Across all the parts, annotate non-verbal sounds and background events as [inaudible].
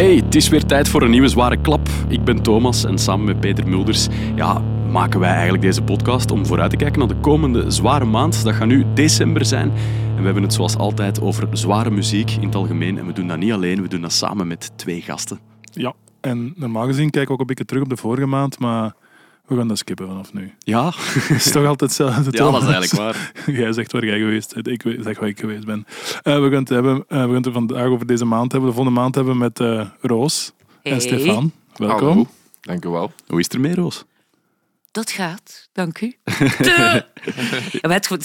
Hey, het is weer tijd voor een nieuwe zware klap. Ik ben Thomas en samen met Peter Mulders ja, maken wij eigenlijk deze podcast om vooruit te kijken naar de komende zware maand. Dat gaat nu december zijn. En we hebben het zoals altijd over zware muziek in het algemeen. En we doen dat niet alleen, we doen dat samen met twee gasten. Ja, en normaal gezien kijk ik ook een beetje terug op de vorige maand, maar we gaan dat skippen vanaf nu. Ja, Het [laughs] is toch altijd hetzelfde. ja dat is eigenlijk waar. [laughs] Jij zegt waar jij geweest bent, ik zeg waar ik geweest ben. Eh, we, gaan het hebben, eh, we gaan het er vandaag over deze maand hebben, de volgende maand hebben met eh, Roos en. Stefan. Welkom. Hallo. Dank u wel. Hoe is het ermee, Roos? Dat gaat, dank u. [laughs]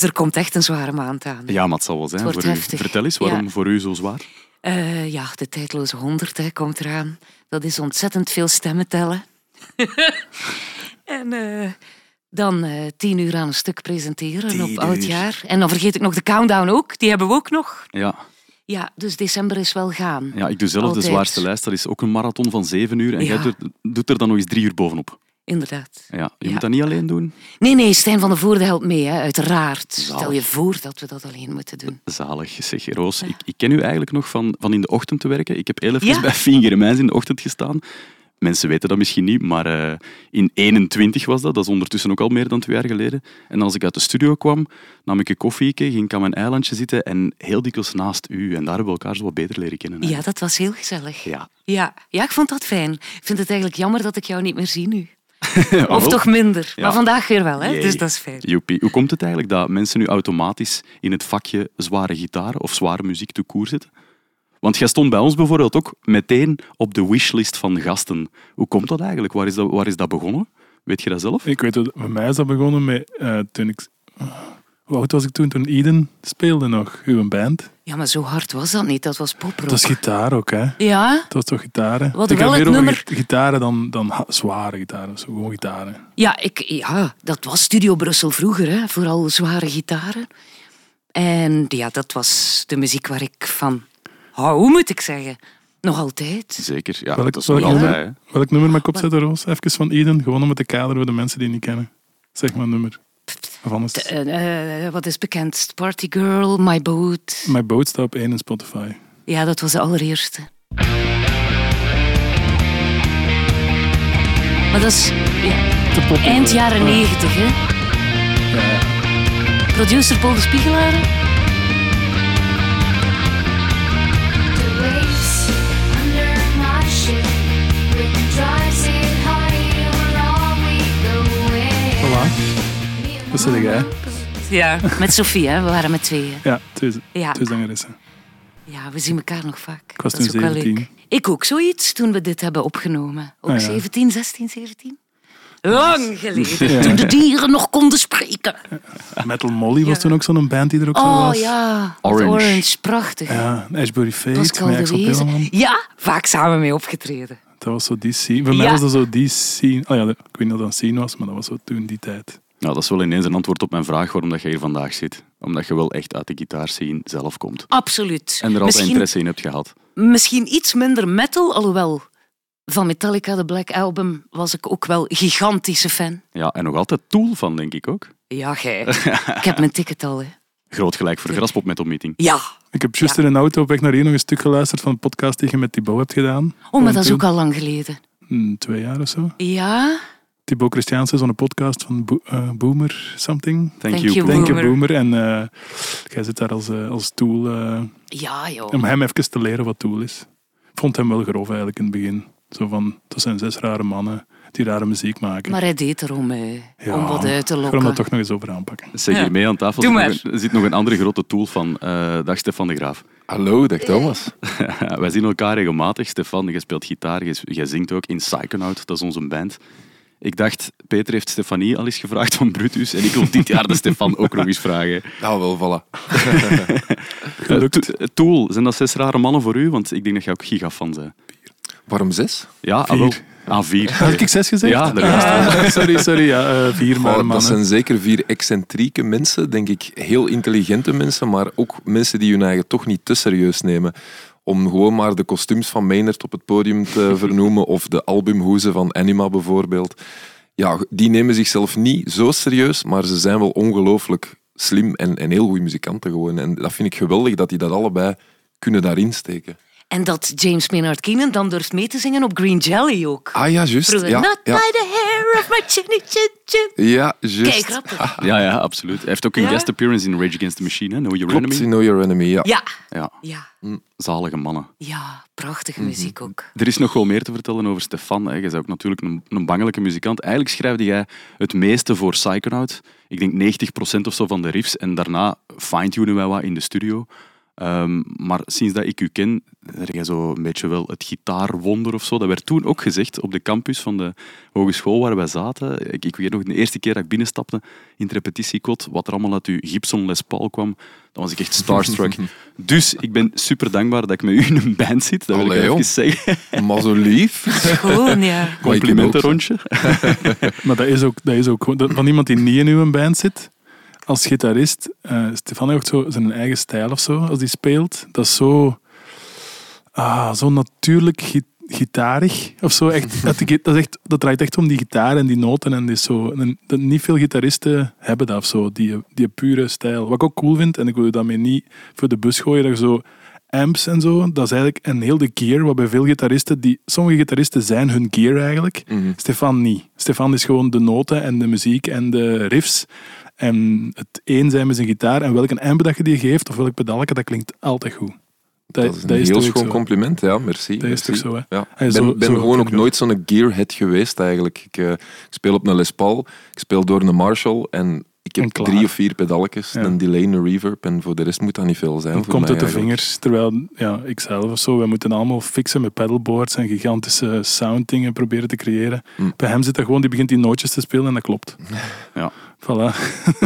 Er komt echt een zware maand aan. Ja, maar het zal wel zijn voor u. Vertel eens, waarom Ja. voor u zo zwaar? Eh, ja, de tijdloze honderd hè, komt eraan. Dat is ontzettend veel stemmen tellen. En eh, dan eh, tien uur aan een stuk presenteren Tien op uur. oudjaar. En dan vergeet ik nog de countdown ook. Die hebben we ook nog. Ja, Ja, dus december is wel gaan. ja ik doe zelf Altijd. de zwaarste lijst. Dat is ook een marathon van zeven uur. En Ja. jij doet, doet er dan nog eens drie uur bovenop. Inderdaad. Ja, je Ja. moet dat niet alleen doen. Nee, nee, Stijn van der Voorde helpt mee, hè, uiteraard. Zalig. Stel je voor dat we dat alleen moeten doen. Zalig. Zeg, Roos, ik, ik ken u eigenlijk nog van, van in de ochtend te werken. Ik heb heel even Ja. bij [laughs] Fien in de ochtend gestaan. Mensen weten dat misschien niet, maar eh, in 21 was dat. Dat is ondertussen ook al meer dan twee jaar geleden. En als ik uit de studio kwam, nam ik een koffieke, ging ik aan mijn eilandje zitten en heel dikwijls naast u. En daar hebben we elkaar zo wat beter leren kennen. hè. Ja, dat was heel gezellig. Ja. Ja, ja, ik vond dat fijn. Ik vind het eigenlijk jammer dat ik jou niet meer zie nu. Oh, [laughs] Of toch minder. Ja. Maar vandaag weer wel, hè? Jee. dus dat is fijn. Joepie. Hoe komt het eigenlijk dat mensen nu automatisch in het vakje zware gitaar of zware muziek te koer zitten? Want jij stond bij ons bijvoorbeeld ook meteen op de wishlist van gasten. Hoe komt dat eigenlijk? Waar is dat, waar is dat begonnen? Weet je dat zelf? Ik weet het, bij mij is dat begonnen met eh, toen ik... Hoe oud was ik toen? Toen Eden speelde nog, uw band. Ja, maar zo hard was dat niet. Dat was poprock. Dat was gitaar ook, hè? Ja, Dat was toch gitaren? We hadden ik meer het over nummer- gi- gitaren dan, dan ha- zware gitaren. Zo, gewoon gitaren. ja, ik, ja, dat was Studio Brussel vroeger, hè? vooral zware gitaren. En ja, dat was de muziek waar ik van hou, hoe moet ik zeggen? Nog altijd. Zeker. Ja, Welk- dat is welk nog nummer? altijd. hè. Welk nummer mag ik opzetten, Roos? Even van Eden, gewoon om het te kaderen voor de mensen die het niet kennen. Zeg maar een nummer. Is het? Eh, eh, wat is bekend? Party Girl, My Boat. My Boat staat op één in Spotify. Ja, dat was de allereerste. Maar dat is ja, eind jaren Ja. negentig, hè? Ja. Producer Paul de Spiegelaar. Ja, met Sophie, hè? We waren met tweeën. Ja, twee, Ja. twee zangeressen. ja, we zien elkaar nog vaak. Ik was toen ook wel 17. leuk. Ik ook zoiets toen we dit hebben opgenomen. Ook Ah, ja. 17, 16, 17? Lang geleden. Ja. Toen de dieren nog konden spreken. Metal Molly was Ja. toen ook zo'n band die er ook zo Oh was. ja, Orange. Orange. Prachtig. Ja, Ashbury Fate, Pascal de. Ja, vaak samen mee opgetreden. Dat was zo die scene. Voor mij was dat zo die scene. Oh ja, ik weet niet of dat een scene was, maar dat was zo toen die tijd. Nou, dat is wel ineens een antwoord op mijn vraag waarom dat je hier vandaag zit. Omdat je wel echt uit de gitaarscene zelf komt. Absoluut. En er altijd misschien, interesse in hebt gehad. misschien iets minder metal, alhoewel van Metallica, de Black Album, was ik ook wel gigantische fan. Ja, en nog altijd Tool van, denk ik ook. Ja, gij. [laughs] ik heb mijn ticket al, hè. Groot gelijk voor Graspop Metal Meeting. Ja. Ik heb juist Ja. in een auto op weg naar hier nog een stuk geluisterd van een podcast die je met Thibaut hebt gedaan. Oh, maar dat is toen- ook al lang geleden. Hmm, twee jaar of zo. Ja? Thibaut Christiaanse, zo'n podcast van Bo- eh, Boomer something. Thank, Thank you. you, Denk je Boomer. En eh, jij zit daar als, eh, als tool Ja, joh. om hem even te leren wat tool is. Ik vond hem wel grof eigenlijk in het begin. Zo van, dat zijn zes rare mannen die rare muziek maken. Maar hij deed erom, hè, Ja, om wat uit te Ik lokken. hem daar toch nog eens over aanpakken. Zeg, hier mee aan tafel Doe zit maar. nog, een, zit nog een andere grote Tool van. eh dag Stefan de Graaf. Hallo, dag Thomas. [laughs] Wij zien elkaar regelmatig. Stefan, je speelt gitaar, je, je zingt ook in Psychonaut, dat is onze band. Ik dacht, Peter heeft Stefanie al eens gevraagd van Brutus en ik wil dit jaar de Stefan ook nog eens vragen. [laughs] Nou, wel, voilà. [laughs] Eh, To- Tool, zijn dat zes rare mannen voor u? Want ik denk dat jij ook gigafan bent. Waarom zes? Ja, Vier. ah, wel. Ah, vier. Had ik zes gezegd? Ja, daar Ah, sorry, sorry. Ja, eh, vier rare dat mannen. zijn zeker vier excentrieke mensen, denk ik. Heel intelligente mensen, maar ook mensen die hun eigen toch niet te serieus nemen. Om gewoon maar de kostuums van Maynard op het podium te [laughs] vernoemen, of de albumhoezen van Anima bijvoorbeeld. Ja, die nemen zichzelf niet zo serieus, maar ze zijn wel ongelooflijk slim en, en heel goede muzikanten gewoon. En dat vind ik geweldig dat die dat allebei kunnen daarin steken. En dat James Maynard Keenan dan durft mee te zingen op Green Jelly ook. Ah ja, juist. Ja, Not ja. by the hair of my chinny chin chin. ja, juist. Kijk, grappig. [laughs] Ja, ja, absoluut. Hij heeft ook een Ja? guest appearance in Rage Against the Machine, hè? Know Your Klopt, Enemy. Know Your Enemy, ja. Ja, Ja, ja, zalige mannen. ja, prachtige Mhm. muziek ook. Er is nog wel meer te vertellen over Stefan. Hè. Jij bent ook natuurlijk een, een bangelijke muzikant. Eigenlijk schrijfde jij het meeste voor Psychonaut. Ik denk 90% of zo van de riffs. En daarna fine-tunen wij wat in de studio. Ehm, maar sinds dat ik u ken, ben jij zo een beetje wel het gitaarwonder of zo. Dat werd toen ook gezegd op de campus van de hogeschool waar wij zaten. Ik, ik weet nog de eerste keer dat ik binnenstapte in het repetitiekot, wat er allemaal uit uw Gibson Les Paul kwam, dan was ik echt starstruck. [laughs] dus ik ben super dankbaar dat ik met u in een band zit. Dat wil Allee, ik even zeggen. [laughs] Maar zo lief. Gewoon, ja. Complimentenrondje. [laughs] Maar dat is ook, dat is ook gewoon- dat- van iemand die niet in uw band zit. Als gitarist, eh Stefan heeft ook zo zijn eigen stijl of zo, als hij speelt. Dat is zo, ah, zo natuurlijk gi- gitarig of zo. Echt, [laughs] dat, dat, echt, dat draait echt om die gitaar en die noten. En die zo, en dat, niet veel gitaristen hebben dat of zo, die, die pure stijl. Wat ik ook cool vind, en ik wil je daarmee niet voor de bus gooien, dat je zo amps en zo, dat is eigenlijk een heel de gear, wat bij veel gitaristen, die, sommige gitaristen zijn hun gear eigenlijk. Mhm. Stefan niet. Stefan is gewoon de noten en de muziek en de riffs. En het één zijn met zijn gitaar. En welke amp dat je die geeft, of welk pedalje, dat klinkt altijd goed. Dat is een heel schoon compliment, ja, merci. Dat is toch zo, hè? Ja. Ben, ben zo gewoon ook nooit zo'n gearhead geweest eigenlijk. Ik, eh, ik speel op een Les Paul, ik speel door een Marshall en ik heb drie of vier pedalletjes, Ja. een delay, een reverb en voor de rest moet dat niet veel zijn. Het voor komt mij uit de eigenlijk. vingers. Terwijl, ja, ik zelf of zo, wij moeten allemaal fixen met pedalboards en gigantische sounddingen proberen te creëren. Mm. Bij hem zit dat gewoon, die begint die nootjes te spelen en dat klopt. [laughs] Ja. Voilà.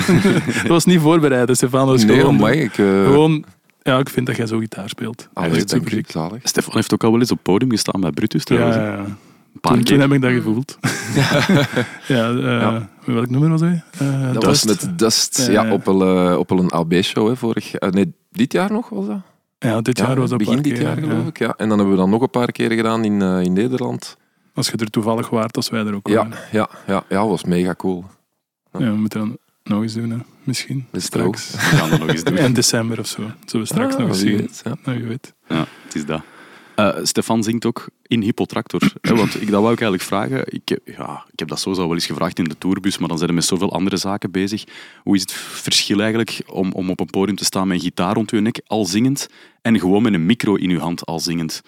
[laughs] dat was niet voorbereid, hè, Stefan. Dat was Nee, gewoon, amai, ik... eh, gewoon, ja, ik vind dat jij zo gitaar speelt. allee, dank super. Stefan heeft ook al wel eens op het podium gestaan bij Brutus Ja, trouwens. ja, hè. ja. Paar Toen, toen keer. heb ik dat gevoeld. [laughs] ja, eh, Ja. welk nummer was hij? Eh, Dat Dust. was met Dust, Ja, ja, ja. op een, eh, op een AB-show, hè, vorig. Nee, dit jaar nog was dat? Ja, dit Ja, jaar was dat begin paar dit keer, jaar, ja. geloof ik. Ja. En dan hebben we dat nog een paar keer gedaan in, eh, in Nederland. Als je er toevallig waart, als wij er ook Ja, waren. ja, ja, ja, was mega cool. Ja, we moeten dat nog eens doen, hè. misschien. Is het straks. We gaan dat nog eens [laughs] doen. In december of zo. Zullen we straks Ah, nog eens zien. weet, ja. Nou, je weet. Ja, het is dat. Eh, Stefan zingt ook in Hippotractor. hè, [clears throat] want ik, dat wou ik eigenlijk vragen. Ik, heb- ja, ik heb dat sowieso wel eens gevraagd in de tourbus, maar dan zijn we met zoveel andere zaken bezig. Hoe is het verschil eigenlijk om, om op een podium te staan met een gitaar rond je nek, al zingend, en gewoon met een micro in je hand, al zingend?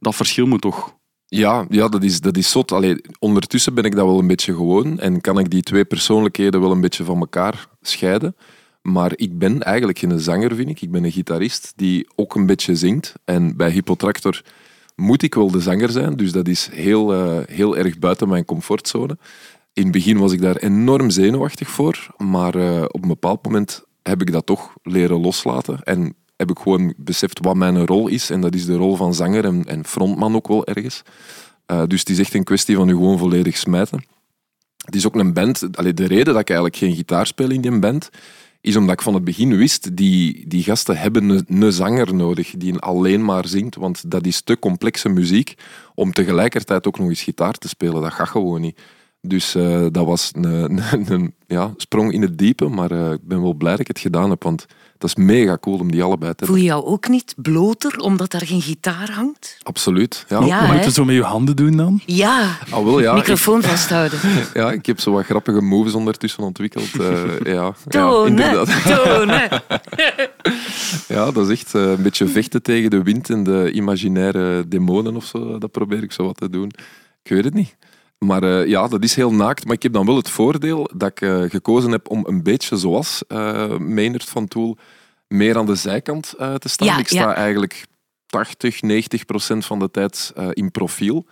Dat verschil moet toch... Ja, ja dat, is, dat is zot. Allee, ondertussen ben ik dat wel een beetje gewoon en kan ik die twee persoonlijkheden wel een beetje van elkaar scheiden. Maar ik ben eigenlijk geen zanger, vind ik. Ik ben een gitarist die ook een beetje zingt. En bij Hippotractor moet ik wel de zanger zijn, dus dat is heel, eh, heel erg buiten mijn comfortzone. In het begin was ik daar enorm zenuwachtig voor, maar eh, op een bepaald moment heb ik dat toch leren loslaten. En heb ik gewoon beseft wat mijn rol is. En dat is de rol van zanger en, en frontman ook wel ergens. Eh, dus het is echt een kwestie van je gewoon volledig smijten. Het is ook een band. Allee, de reden dat ik eigenlijk geen gitaar speel in die band, is omdat ik van het begin wist, die, die gasten hebben een, zanger nodig die alleen maar zingt, want dat is te complexe muziek om tegelijkertijd ook nog eens gitaar te spelen. Dat gaat gewoon niet. Dus eh, dat was een, [laughs] ja, sprong in het diepe, maar eh, ik ben wel blij dat ik het gedaan heb, want dat is mega cool om die allebei te Voel je jou ook niet bloter omdat daar geen gitaar hangt? Absoluut. Ja, Ja, Moet je het zo met je handen doen dan? Ja, Ah, wel, ja, microfoon vasthouden. [laughs] ja, ik heb zo wat grappige moves ondertussen ontwikkeld. eh, [laughs] ja, ja, Tonen, inderdaad. [laughs] tonen. Ja, dat is echt eh, een beetje vechten tegen de wind en de imaginaire demonen of zo. Dat probeer ik zo wat te doen. Ik weet het niet. Maar eh, ja, dat is heel naakt. Maar ik heb dan wel het voordeel dat ik eh, gekozen heb om een beetje zoals eh Maynard van Tool meer aan de zijkant te staan. Ja, ik sta ja. eigenlijk 80, 90 procent van de tijd in profiel.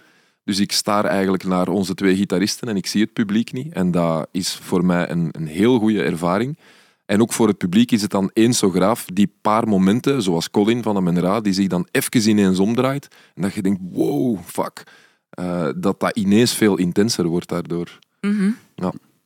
Dus ik staar eigenlijk naar onze twee gitaristen en ik zie het publiek niet. En dat is voor mij een, een heel goede ervaring. En ook voor het publiek is het dan eens zo graaf, die paar momenten, zoals Colin van Amenra, die zich dan even ineens omdraait. En dat je denkt, wow, fuck. Eh, dat dat ineens veel intenser wordt daardoor. Mhm.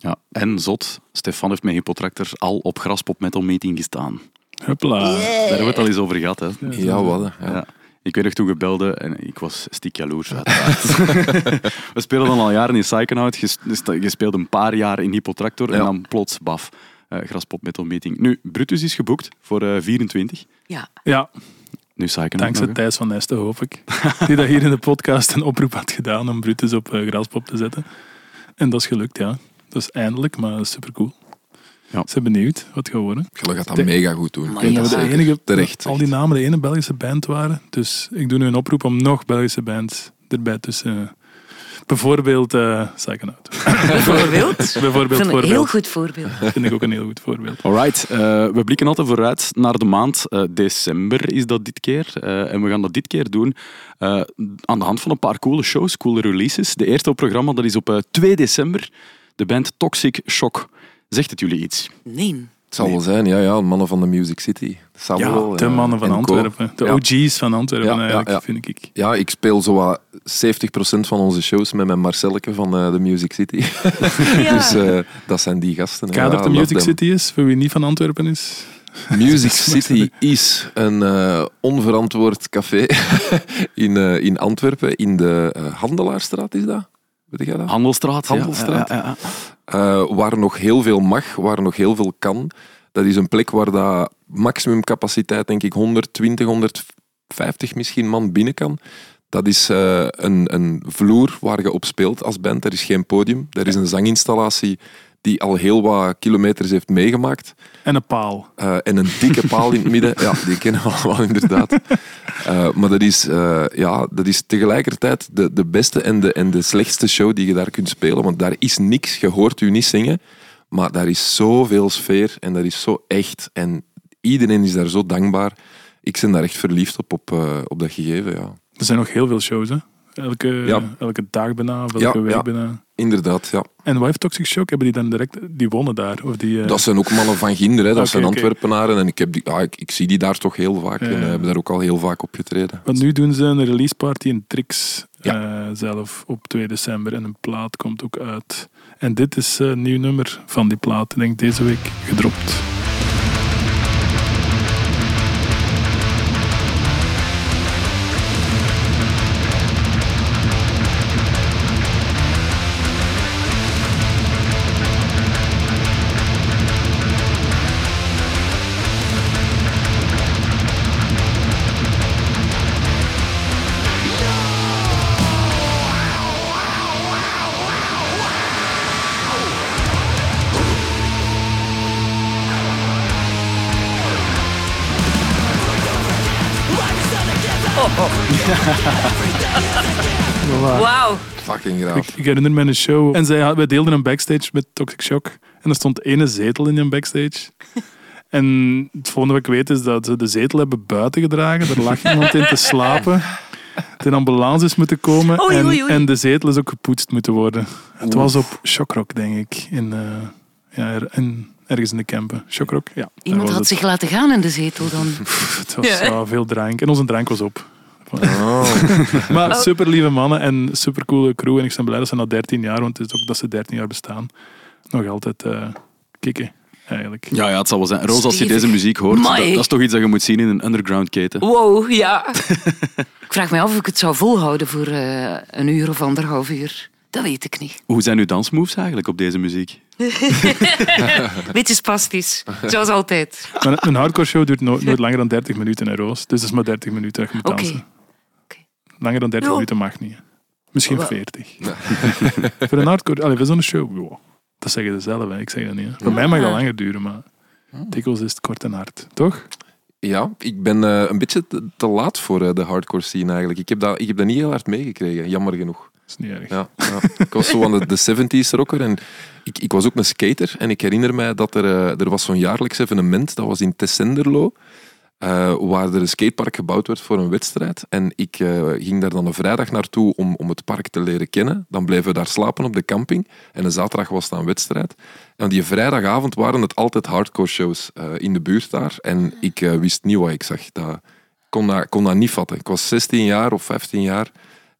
Ja, en zot, Stefan heeft met Hippotractor al op Graspop Metal Meeting gestaan. Huppla. Daar hebben we het al eens over gehad. Hè. Ja, wat? Ja. Ja. Ik weet nog toen je belde en ik was stiek jaloers uiteraard. [laughs] we spelen dan al jaren in Psychonaut. Je, speelt een paar jaar in Hippotractor en Ja. dan plots, baf, eh Graspop Metal Meeting. Nu, Brutus is geboekt voor eh 24. Ja, Ja, Nu Dankzij nog? Thijs van Nesten, hoop ik. [laughs] Die dat hier in de podcast een oproep had gedaan om Brutus op eh, Graspop te zetten. En dat is gelukt, ja. Dat is eindelijk, maar super cool. Ja. Ze zijn benieuwd wat het gaat worden. Jullie gaat dat De- mega goed doen. Maar Ik dat we de enige, Terecht, al die namen de ene Belgische band waren. Dus ik doe nu een oproep om nog Belgische bands erbij tussen. Bijvoorbeeld eh Psychonaut. Bijvoorbeeld. [laughs] bijvoorbeeld Een heel goed voorbeeld. vind ik ook een heel goed voorbeeld. Alright, eh, we blikken altijd vooruit naar de maand. Eh, december is dat dit keer. Eh, en we gaan dat dit keer doen eh, aan de hand van een paar coole shows, coole releases. De eerste op programma dat is op eh, 2 december. De band Toxic Shock. Zegt het jullie iets? Nee. Het zal wel zijn, ja, ja, mannen van de Music City. Samuel, de eh, mannen van co. Antwerpen. De Ja. OG's van Antwerpen Ja, ja, eigenlijk, ja. vind ik. Ja, ik speel zo wat 70% van onze shows met mijn Marcelleke van eh, de Music City. [laughs] Ja. dus eh, dat zijn die gasten. Kader Ja, de Music them. City is, voor wie niet van Antwerpen is. Music [laughs] City is een eh, onverantwoord café [laughs] in, in Antwerpen, in de Handelaarstraat is dat? Weet dat? Handelstraat. Handelstraat. Ja, ja. Eh, waar nog heel veel mag, waar nog heel veel kan. Dat is een plek waar dat maximumcapaciteit, denk ik, 120, 150 misschien man binnen kan. Dat is eh, een, een vloer waar je op speelt als band. Er is geen podium. Er is een zanginstallatie die al heel wat kilometers heeft meegemaakt. En een paal. Eh, en een dikke paal in het midden. Ja, die kennen we allemaal inderdaad. Eh, maar dat is, eh, ja, dat is tegelijkertijd de, de beste en de, en de slechtste show die je daar kunt spelen. Want daar is niks. Je hoort u niet zingen. Maar daar is zoveel sfeer en dat is zo echt. En iedereen is daar zo dankbaar. Ik ben daar echt verliefd op, op, op dat gegeven. Ja. Er zijn nog heel veel shows, hè. Elke, Ja. elke dag bijna, of Ja, elke week ja. bijna. Inderdaad, ja. En wat heeft Toxic Shock? Hebben die dan direct... Die wonnen daar? Of die, eh, Dat zijn ook mannen van Ginder, hè. dat zijn. Antwerpenaren. En ik, heb die, ja, ik, ik zie die daar toch heel vaak. En eh, hebben daar ook al heel vaak opgetreden. Want nu doen ze een release party in Trix eh, zelf op 2 december. En een plaat komt ook uit. En dit is een nieuw nummer van die plaat. Ik denk deze week gedropt. Fucking graaf. Ik, ik herinner me een show. En zij, had- wij deelden een backstage met Toxic Shock. En er stond ene zetel in een backstage. [laughs] En het volgende wat ik weet is dat ze de zetel hebben buiten gedragen. Er lag iemand in te slapen. [laughs] De ambulance is moeten komen. Oei, en, oei, oei. en de zetel is ook gepoetst moeten worden. Het was op Shockrock, denk ik. In, eh, ja, er- in, ergens in de Kempen. Shockrock, ja. Iemand had het. zich laten gaan in de zetel dan. Het was Ja. ja, veel drank. En onze drank was op. Oh. [laughs] Maar super lieve mannen en super coole crew. En ik ben blij dat ze na 13 jaar, want het is ook dat ze 13 jaar bestaan, nog altijd eh kicken. Eigenlijk. Ja, ja, het zal wel zijn. Roos, als je deze muziek hoort, dat, dat is toch iets dat je moet zien in een underground keten. Wow, ja. [laughs] ik vraag me af of ik het zou volhouden voor eh, een uur of anderhalf uur. Dat weet ik niet. Hoe zijn uw dansmoves eigenlijk op deze muziek? [laughs] Beetje spastisch, zoals altijd. Een- hardcore show duurt no- nooit langer dan 30 minuten in roos. Dus het is maar 30 minuten dat je moet dansen. Oké. Langer dan 30 Ja. minuten mag niet. Misschien Wel. 40. voor een hardcore, allee, voor zo'n show, wow, dat zeggen ze zelf. Hè. Ik zeg dat niet. hè. Voor mij mag dat langer duren, maar dikwijls is het kort en hard. Toch? Ja, ik ben eh, een beetje te, te laat voor eh, de hardcore scene eigenlijk. Ik heb, dat, ik heb dat niet heel hard meegekregen, jammer genoeg. Dat is niet erg. Ja, ja. Ik was zo aan de, de 70s rocker en ik, ik was ook een skater. En ik herinner mij dat er, eh, er was zo'n jaarlijks evenement, dat was in Tessenderlo, eh, waar er een skatepark gebouwd werd voor een wedstrijd. En ik eh, ging daar dan een vrijdag naartoe om, om het park te leren kennen. Dan bleven we daar slapen op de camping. En een zaterdag was het een wedstrijd. En die vrijdagavond waren het altijd hardcore shows eh, in de buurt daar. En ik wist niet wat ik zag. Ik kon dat, kon dat niet vatten. Ik was 16 jaar of 15 jaar.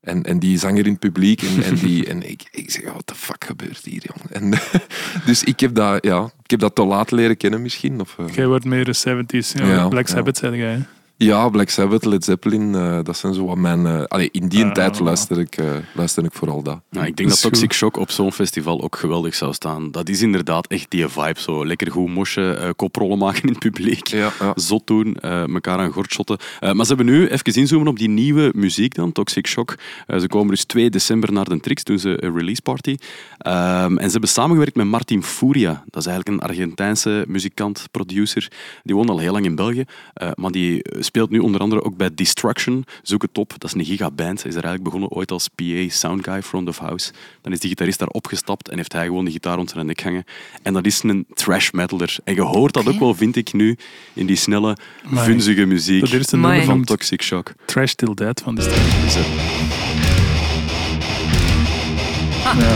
En, en die zanger in het publiek. En, en, die, en ik, ik zeg, wat de fuck gebeurt hier, jong? En, [laughs] dus ik heb, dat, ja, ik heb dat te laat leren kennen misschien. Of, eh, Jij wordt meer de 70s. Ja, Ja, Black ja. Sabbath, zei jij. Ja, Black Sabbath, Led Zeppelin, eh, dat zijn zo wat mijn... eh, allee, in die Ah. tijd luister ik, eh, luister ik vooral dat. Nou, ik denk Dat Toxic goed. Shock op zo'n festival ook geweldig zou staan. Dat is inderdaad echt die vibe. Zo lekker goed mosje, eh, koprollen maken in het publiek. Ja, ja. Zot doen, eh elkaar aan gortshotten. Eh, maar ze hebben nu even inzoomen op die nieuwe muziek dan, Toxic Shock. Ze komen dus 2 december naar de Trix, doen ze een release party. Ehm, en ze hebben samengewerkt met Martin Furia. Dat is eigenlijk een Argentijnse muzikant, producer. Die woont al heel lang in België. eh, maar die speelt nu onder andere ook bij Destruction. Zoek het op, dat is een gigaband. Hij is er eigenlijk begonnen ooit als PA sound guy, front of house. Dan is die gitarist daar opgestapt en heeft hij gewoon de gitaar rond zijn nek hangen. En dat is een thrash metaler. En je hoort dat ook wel, vind ik nu, in die snelle, Amai. vunzige muziek Dat eerste Amai. nummer van Toxic Shock. Trash Till Dead van de eh, Ja.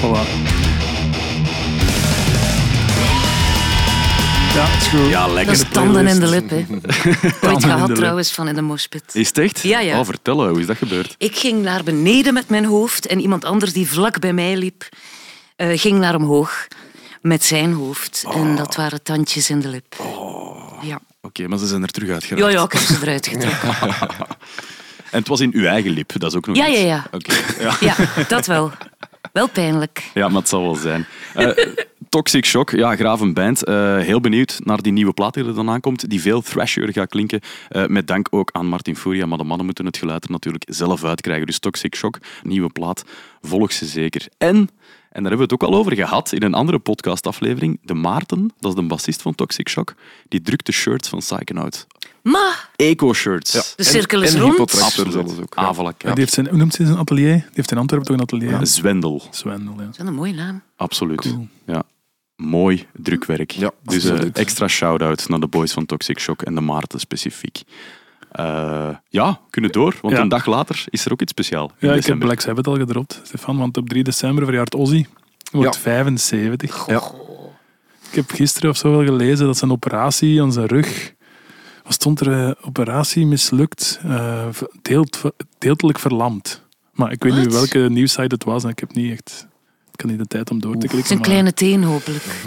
Voilà. Ja, is goed. ja, Dat lekker. is tanden in de lip, hè. [laughs] Ooit gehad trouwens van in de moshpit. Is het echt? Ja, ja. Oh, vertel, hoe is dat gebeurd? Ik ging naar beneden met mijn hoofd en iemand anders die vlak bij mij liep, eh, ging naar omhoog met zijn hoofd. En dat waren tandjes in de lip. Ja. Oké, maar ze zijn er terug uitgeraakt. ja, ja, ik heb ze eruit getrokken. [laughs] En het was in uw eigen lip, dat is ook nog Ja, iets. ja, ja. Oké, ja. Ja, dat wel. Wel pijnlijk. Ja, maar het zal wel zijn. Eh, Toxic Shock, ja, graaf een band. Eh, heel benieuwd naar die nieuwe plaat die er dan aankomt, die veel thrashier gaat klinken. Eh, met dank ook aan Martin Furia, maar de mannen moeten het geluid er natuurlijk zelf uitkrijgen. Dus Toxic Shock, nieuwe plaat, volg ze zeker. En, en daar hebben we het ook al over gehad in een andere podcastaflevering, de Maarten, dat is de bassist van Toxic Shock, die drukt de shirts van Psychonaut. Maar Eco-shirts. de cirkel is en rond. Hypotractor zelfs ook. ja. Ah, Ja, kijk. die heeft zijn, hoe noemt hij zijn atelier? Die heeft in Antwerpen toch een atelier? Zwendel. Zwendel, ja. Dat is een mooie naam. Absoluut. Cool. Ja. Mooi drukwerk. Ja, dus eh, absoluut. extra shout-out naar de boys van Toxic Shock en de Maarten specifiek. Eh, ja, kunnen door, want Ja. een dag later is er ook iets speciaal. in Ja, ik heb december. Black Sabbath al gedropt, Stefan, want op 3 december verjaart Ozzy. Wordt Ja. 75. Ja. Ik heb gisteren of zo wel gelezen dat zijn operatie aan zijn rug... Wat stond er? eh, operatie mislukt, eh, deelt, deeltelijk verlamd. Maar ik weet niet welke nieuwssite het was en ik heb niet echt... Ik had niet de tijd om door te klikken. Zijn maar- kleine teen, hopelijk. [laughs]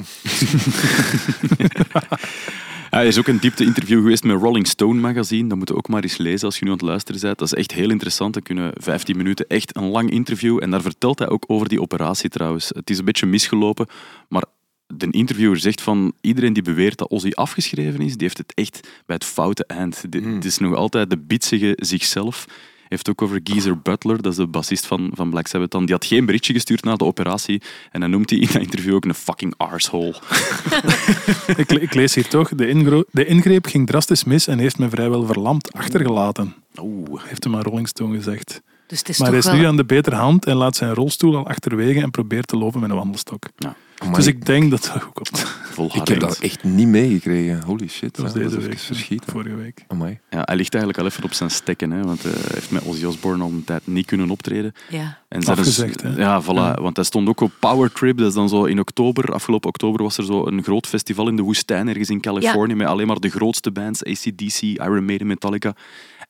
[laughs] Ja, er is ook een diepte-interview geweest met Rolling Stone magazine. Dat moet je ook maar eens lezen als je nu aan het luisteren bent. Dat is echt heel interessant. Dan kunnen 15 minuten echt een lang interview. En daar vertelt hij ook over die operatie trouwens. Het is een beetje misgelopen, maar de interviewer zegt van iedereen die beweert dat Ozzy afgeschreven is, die heeft het echt bij het foute eind. Hmm. Het is nog altijd de bitsige zichzelf. Hij heeft ook over Geezer Butler, dat is de bassist van, van Black Sabbath. Dan. Die had geen berichtje gestuurd na de operatie. En dan noemt hij in dat interview ook een fucking arsehole. [laughs] ik, le- ik lees hier toch, de, ingro- de ingreep ging drastisch mis en heeft me vrijwel verlamd achtergelaten. Oeh. Heeft hem aan Rolling Stone gezegd. Dus het is Maar hij is nu wel... aan de betere hand en laat zijn rolstoel al achterwege en probeert te lopen met een wandelstok. Amai, Dus ik denk dat dat goed komt. Dat ik heb dat echt niet meegekregen. Holy shit. was ja, deze dat is week, verschieten. vorige week. Amai. Ja, hij ligt eigenlijk al even op zijn stekken, hè, want eh, hij heeft met Ozzy Osbourne al een tijd niet kunnen optreden. Ja. En dus- Afgezegd, hè? Ja, voilà. Ja. Want hij stond ook op Power Trip, dat is dan zo in oktober. Afgelopen oktober was er zo een groot festival in de woestijn, ergens in Californië, met alleen maar de grootste bands, ACDC, Iron Maiden, Metallica.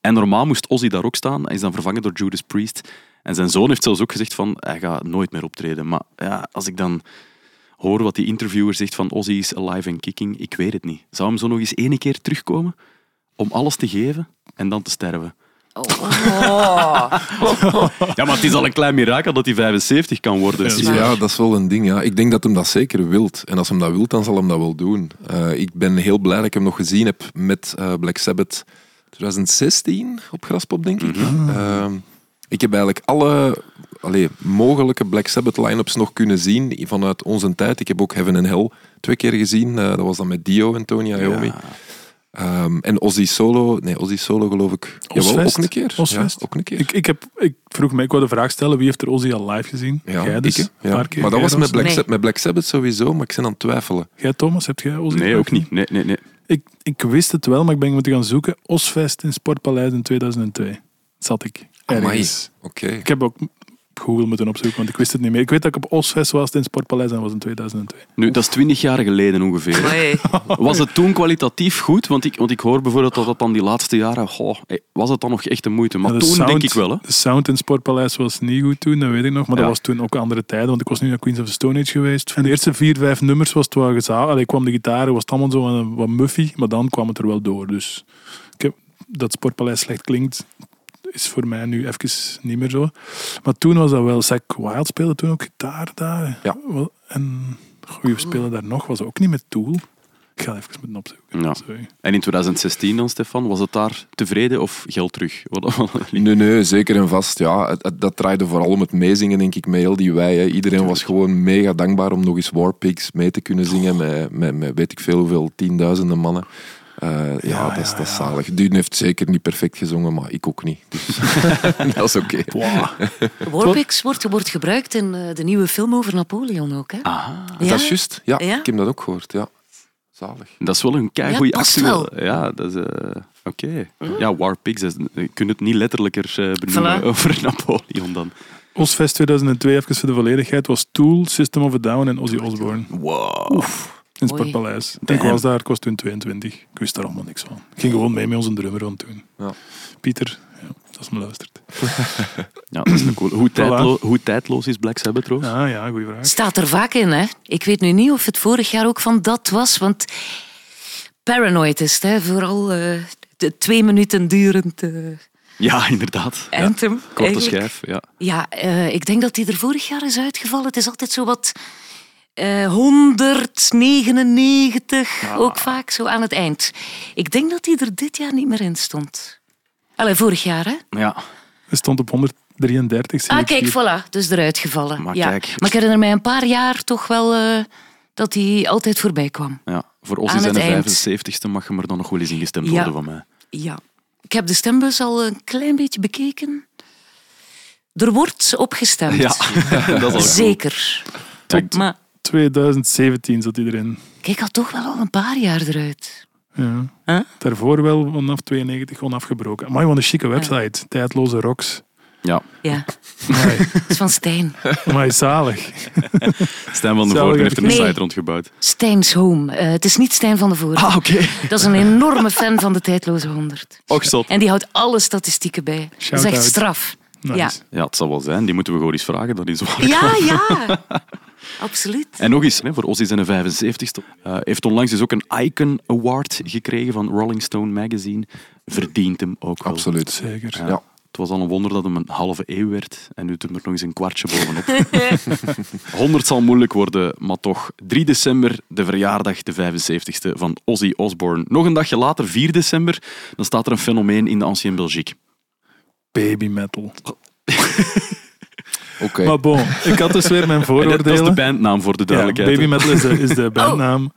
En normaal moest Ozzy daar ook staan. Hij is dan vervangen door Judas Priest. En zijn zoon heeft zelfs ook gezegd van, hij gaat nooit meer optreden. Maar ja, als ik dan hoor wat die interviewer zegt van Ozzy is alive and kicking, ik weet het niet. Zou hem zo nog eens ene keer terugkomen om alles te geven en dan te sterven? Oh. [laughs] Ja, maar het is al een klein mirakel dat hij 75 kan worden. Ja. Dat is wel een ding. Ja. Ik denk dat hem dat zeker wilt. En als hem dat wilt, dan zal hem dat wel doen. Eh, ik ben heel blij dat ik hem nog gezien heb met eh, Black Sabbath 2016 op Graspop, denk ik. Eh, ik heb eigenlijk alle allee, mogelijke Black Sabbath line-ups nog kunnen zien vanuit onze tijd. Ik heb ook Heaven and Hell twee keer gezien. Eh, dat was dan met Dio en Tony Iommi. Ehm, en Ozzy Solo, nee, Ozzy Solo geloof ik. Jawel, ook een keer. Ja, ook een keer. Ik, ik, heb, ik vroeg me, ik wou de vraag stellen, wie heeft er Ozzy al live gezien? ja, Jij dus, ik, ja. paar keer. Maar dat was met Roos? Black, Nee. Met Black Sabbath sowieso, maar ik ben aan het twijfelen. Jij, Thomas, heb jij Ozzy Nee, ook gezien? niet. Nee, nee, nee. Ik, ik wist het wel, maar ik ben moeten gaan zoeken. Osfest in Sportpaleis in 2002. Zat ik. Oké. Ik heb ook Google moeten opzoeken, want ik wist het niet meer. Ik weet dat ik op Osfest was in het Sportpaleis en dat was in 2002. Nu, dat is twintig jaar geleden ongeveer. Was het toen kwalitatief goed? Want ik, want ik hoor bijvoorbeeld dat dat dan die laatste jaren... goh, was het dan nog echt de moeite? Maar Ja, de toen sound- denk ik wel. Hè? De sound in het Sportpaleis was niet goed toen, dat weet ik nog. Maar Ja. dat was toen ook andere tijden, want ik was nu naar Queens of the Stone Age geweest. En de eerste vier, vijf nummers was het wel gezaagd. Allee, kwam de gitaar, was het allemaal zo wat, wat muffy, maar dan kwam het er wel door. Dus ik heb, dat Sportpaleis slecht klinkt, is voor mij nu even niet meer zo. Maar toen was dat wel... Zack Wild speelde toen ook gitaar daar. Ja. En wie speelde daar nog? Was ook niet met Tool. Ik ga even moeten opzoeken. Ja. Sorry. En in 2016 dan, Stefan, was het daar tevreden of geld terug? [laughs] Nee, nee, zeker en vast. Ja, het- het- dat draaide vooral om het meezingen, denk ik, met heel die wij. Hè. Iedereen was gewoon mega dankbaar om nog eens Warpigs mee te kunnen zingen met, met, met weet ik veel hoeveel, tienduizenden mannen. Eh, ja, Ja, dat, is, ja, dat is ja. zalig. Dune heeft zeker niet perfect gezongen, maar ik ook niet. Dus [laughs] dat is oké. Wow. Warpix wordt, wordt gebruikt in eh, de nieuwe film over Napoleon ook. Hè? Aha. Ja? Dat is juist. Ja, Ja? ik heb dat ook gehoord. Ja. Zalig. Dat is wel een Ja, past actie. wel. Ja, dat is... eh, Oké. Ja, is- je kunt het niet letterlijker eh, benoemen Voilà. over [laughs] Napoleon dan. Osfest 2002, even voor de volledigheid, was Tool, System of a Down en Ozzy Osbourne. Wow. In het. Sportpaleis. Ik was daar, ik was toen 22. Ik wist daar allemaal niks van. Ik ging gewoon mee met onze drummer van toen. Ja. Pieter, ja, dat is me luistert. [laughs] Ja, dat is een cool. Hoe, tijdlo- hoe tijdloos is Black Sabbath, Roos? Ja, ja, goeie vraag. Staat er vaak in, hè? Ik weet nu niet of het vorig jaar ook van dat was, want Paranoid is het, hè? Vooral eh, de twee minuten durend eh, Ja, inderdaad. Ja. anthem. Korte eigenlijk. schijf, ja. Ja, eh, ik denk dat die er vorig jaar is uitgevallen. Het is altijd zo wat eh 199, ook vaak zo aan het eind. Ik denk dat die er dit jaar niet meer in stond. Allee, vorig jaar, hè? Ja, Hij stond op 133. zie Ah, kijk, hier. voilà. Dus eruit gevallen. Maar ja. kijk. maar ik herinner mij een paar jaar toch wel eh, dat hij altijd voorbij kwam. ja. Voor ons Aan is hij het de eind. 75ste, mag je maar dan nog wel eens ingestemd Ja. worden van mij. Ja. Ik heb de stembus al een klein beetje bekeken. Er wordt opgestemd. Ja, [laughs] dat is al. Zeker. Tot- Maar 2017 zat hij erin. kijk, al toch wel al een paar jaar eruit. Ja. Huh? Daarvoor wel vanaf 92 gewoon afgebroken. Maar wat een chique website. Tijdloze rocks. Ja, Ja, dat [laughs] is van Stijn. amai, zalig. [laughs] Stijn van de Voorde heeft er een Nee. site rondgebouwd. Stijn's Home. Eh, het is niet Stijn van de Voorde. Ah, oké. Dat is een enorme fan van de Tijdloze 100. Och. En die houdt alle statistieken bij. dat is echt straf. Nice. Ja. Ja, het zal wel zijn. Die moeten we gewoon eens vragen. Dat is waar. Ja, ja. [laughs] Absoluut. En nog eens, hè, voor Ozzy zijn 75ste. eh heeft onlangs dus ook een Icon Award gekregen van Rolling Stone Magazine. Verdient hem ook wel. Absoluut. Zeker. Ja. Ja. Het was al een wonder dat hem een halve eeuw werd. En nu doet hem er nog eens een kwartje bovenop. [laughs] 100 zal moeilijk worden, maar toch. 3 december, de verjaardag, de 75ste van Ozzy Osbourne. Nog een dagje later, 4 december, dan staat er een fenomeen in de Ancien Belgique. Baby metal. [laughs] Oké. Maar bon, ik had dus weer mijn [laughs] En dat, dat is de vooroordelen. bandnaam voor de Ja, duidelijkheid. Baby hè. Metal is de, is de [laughs] bandnaam.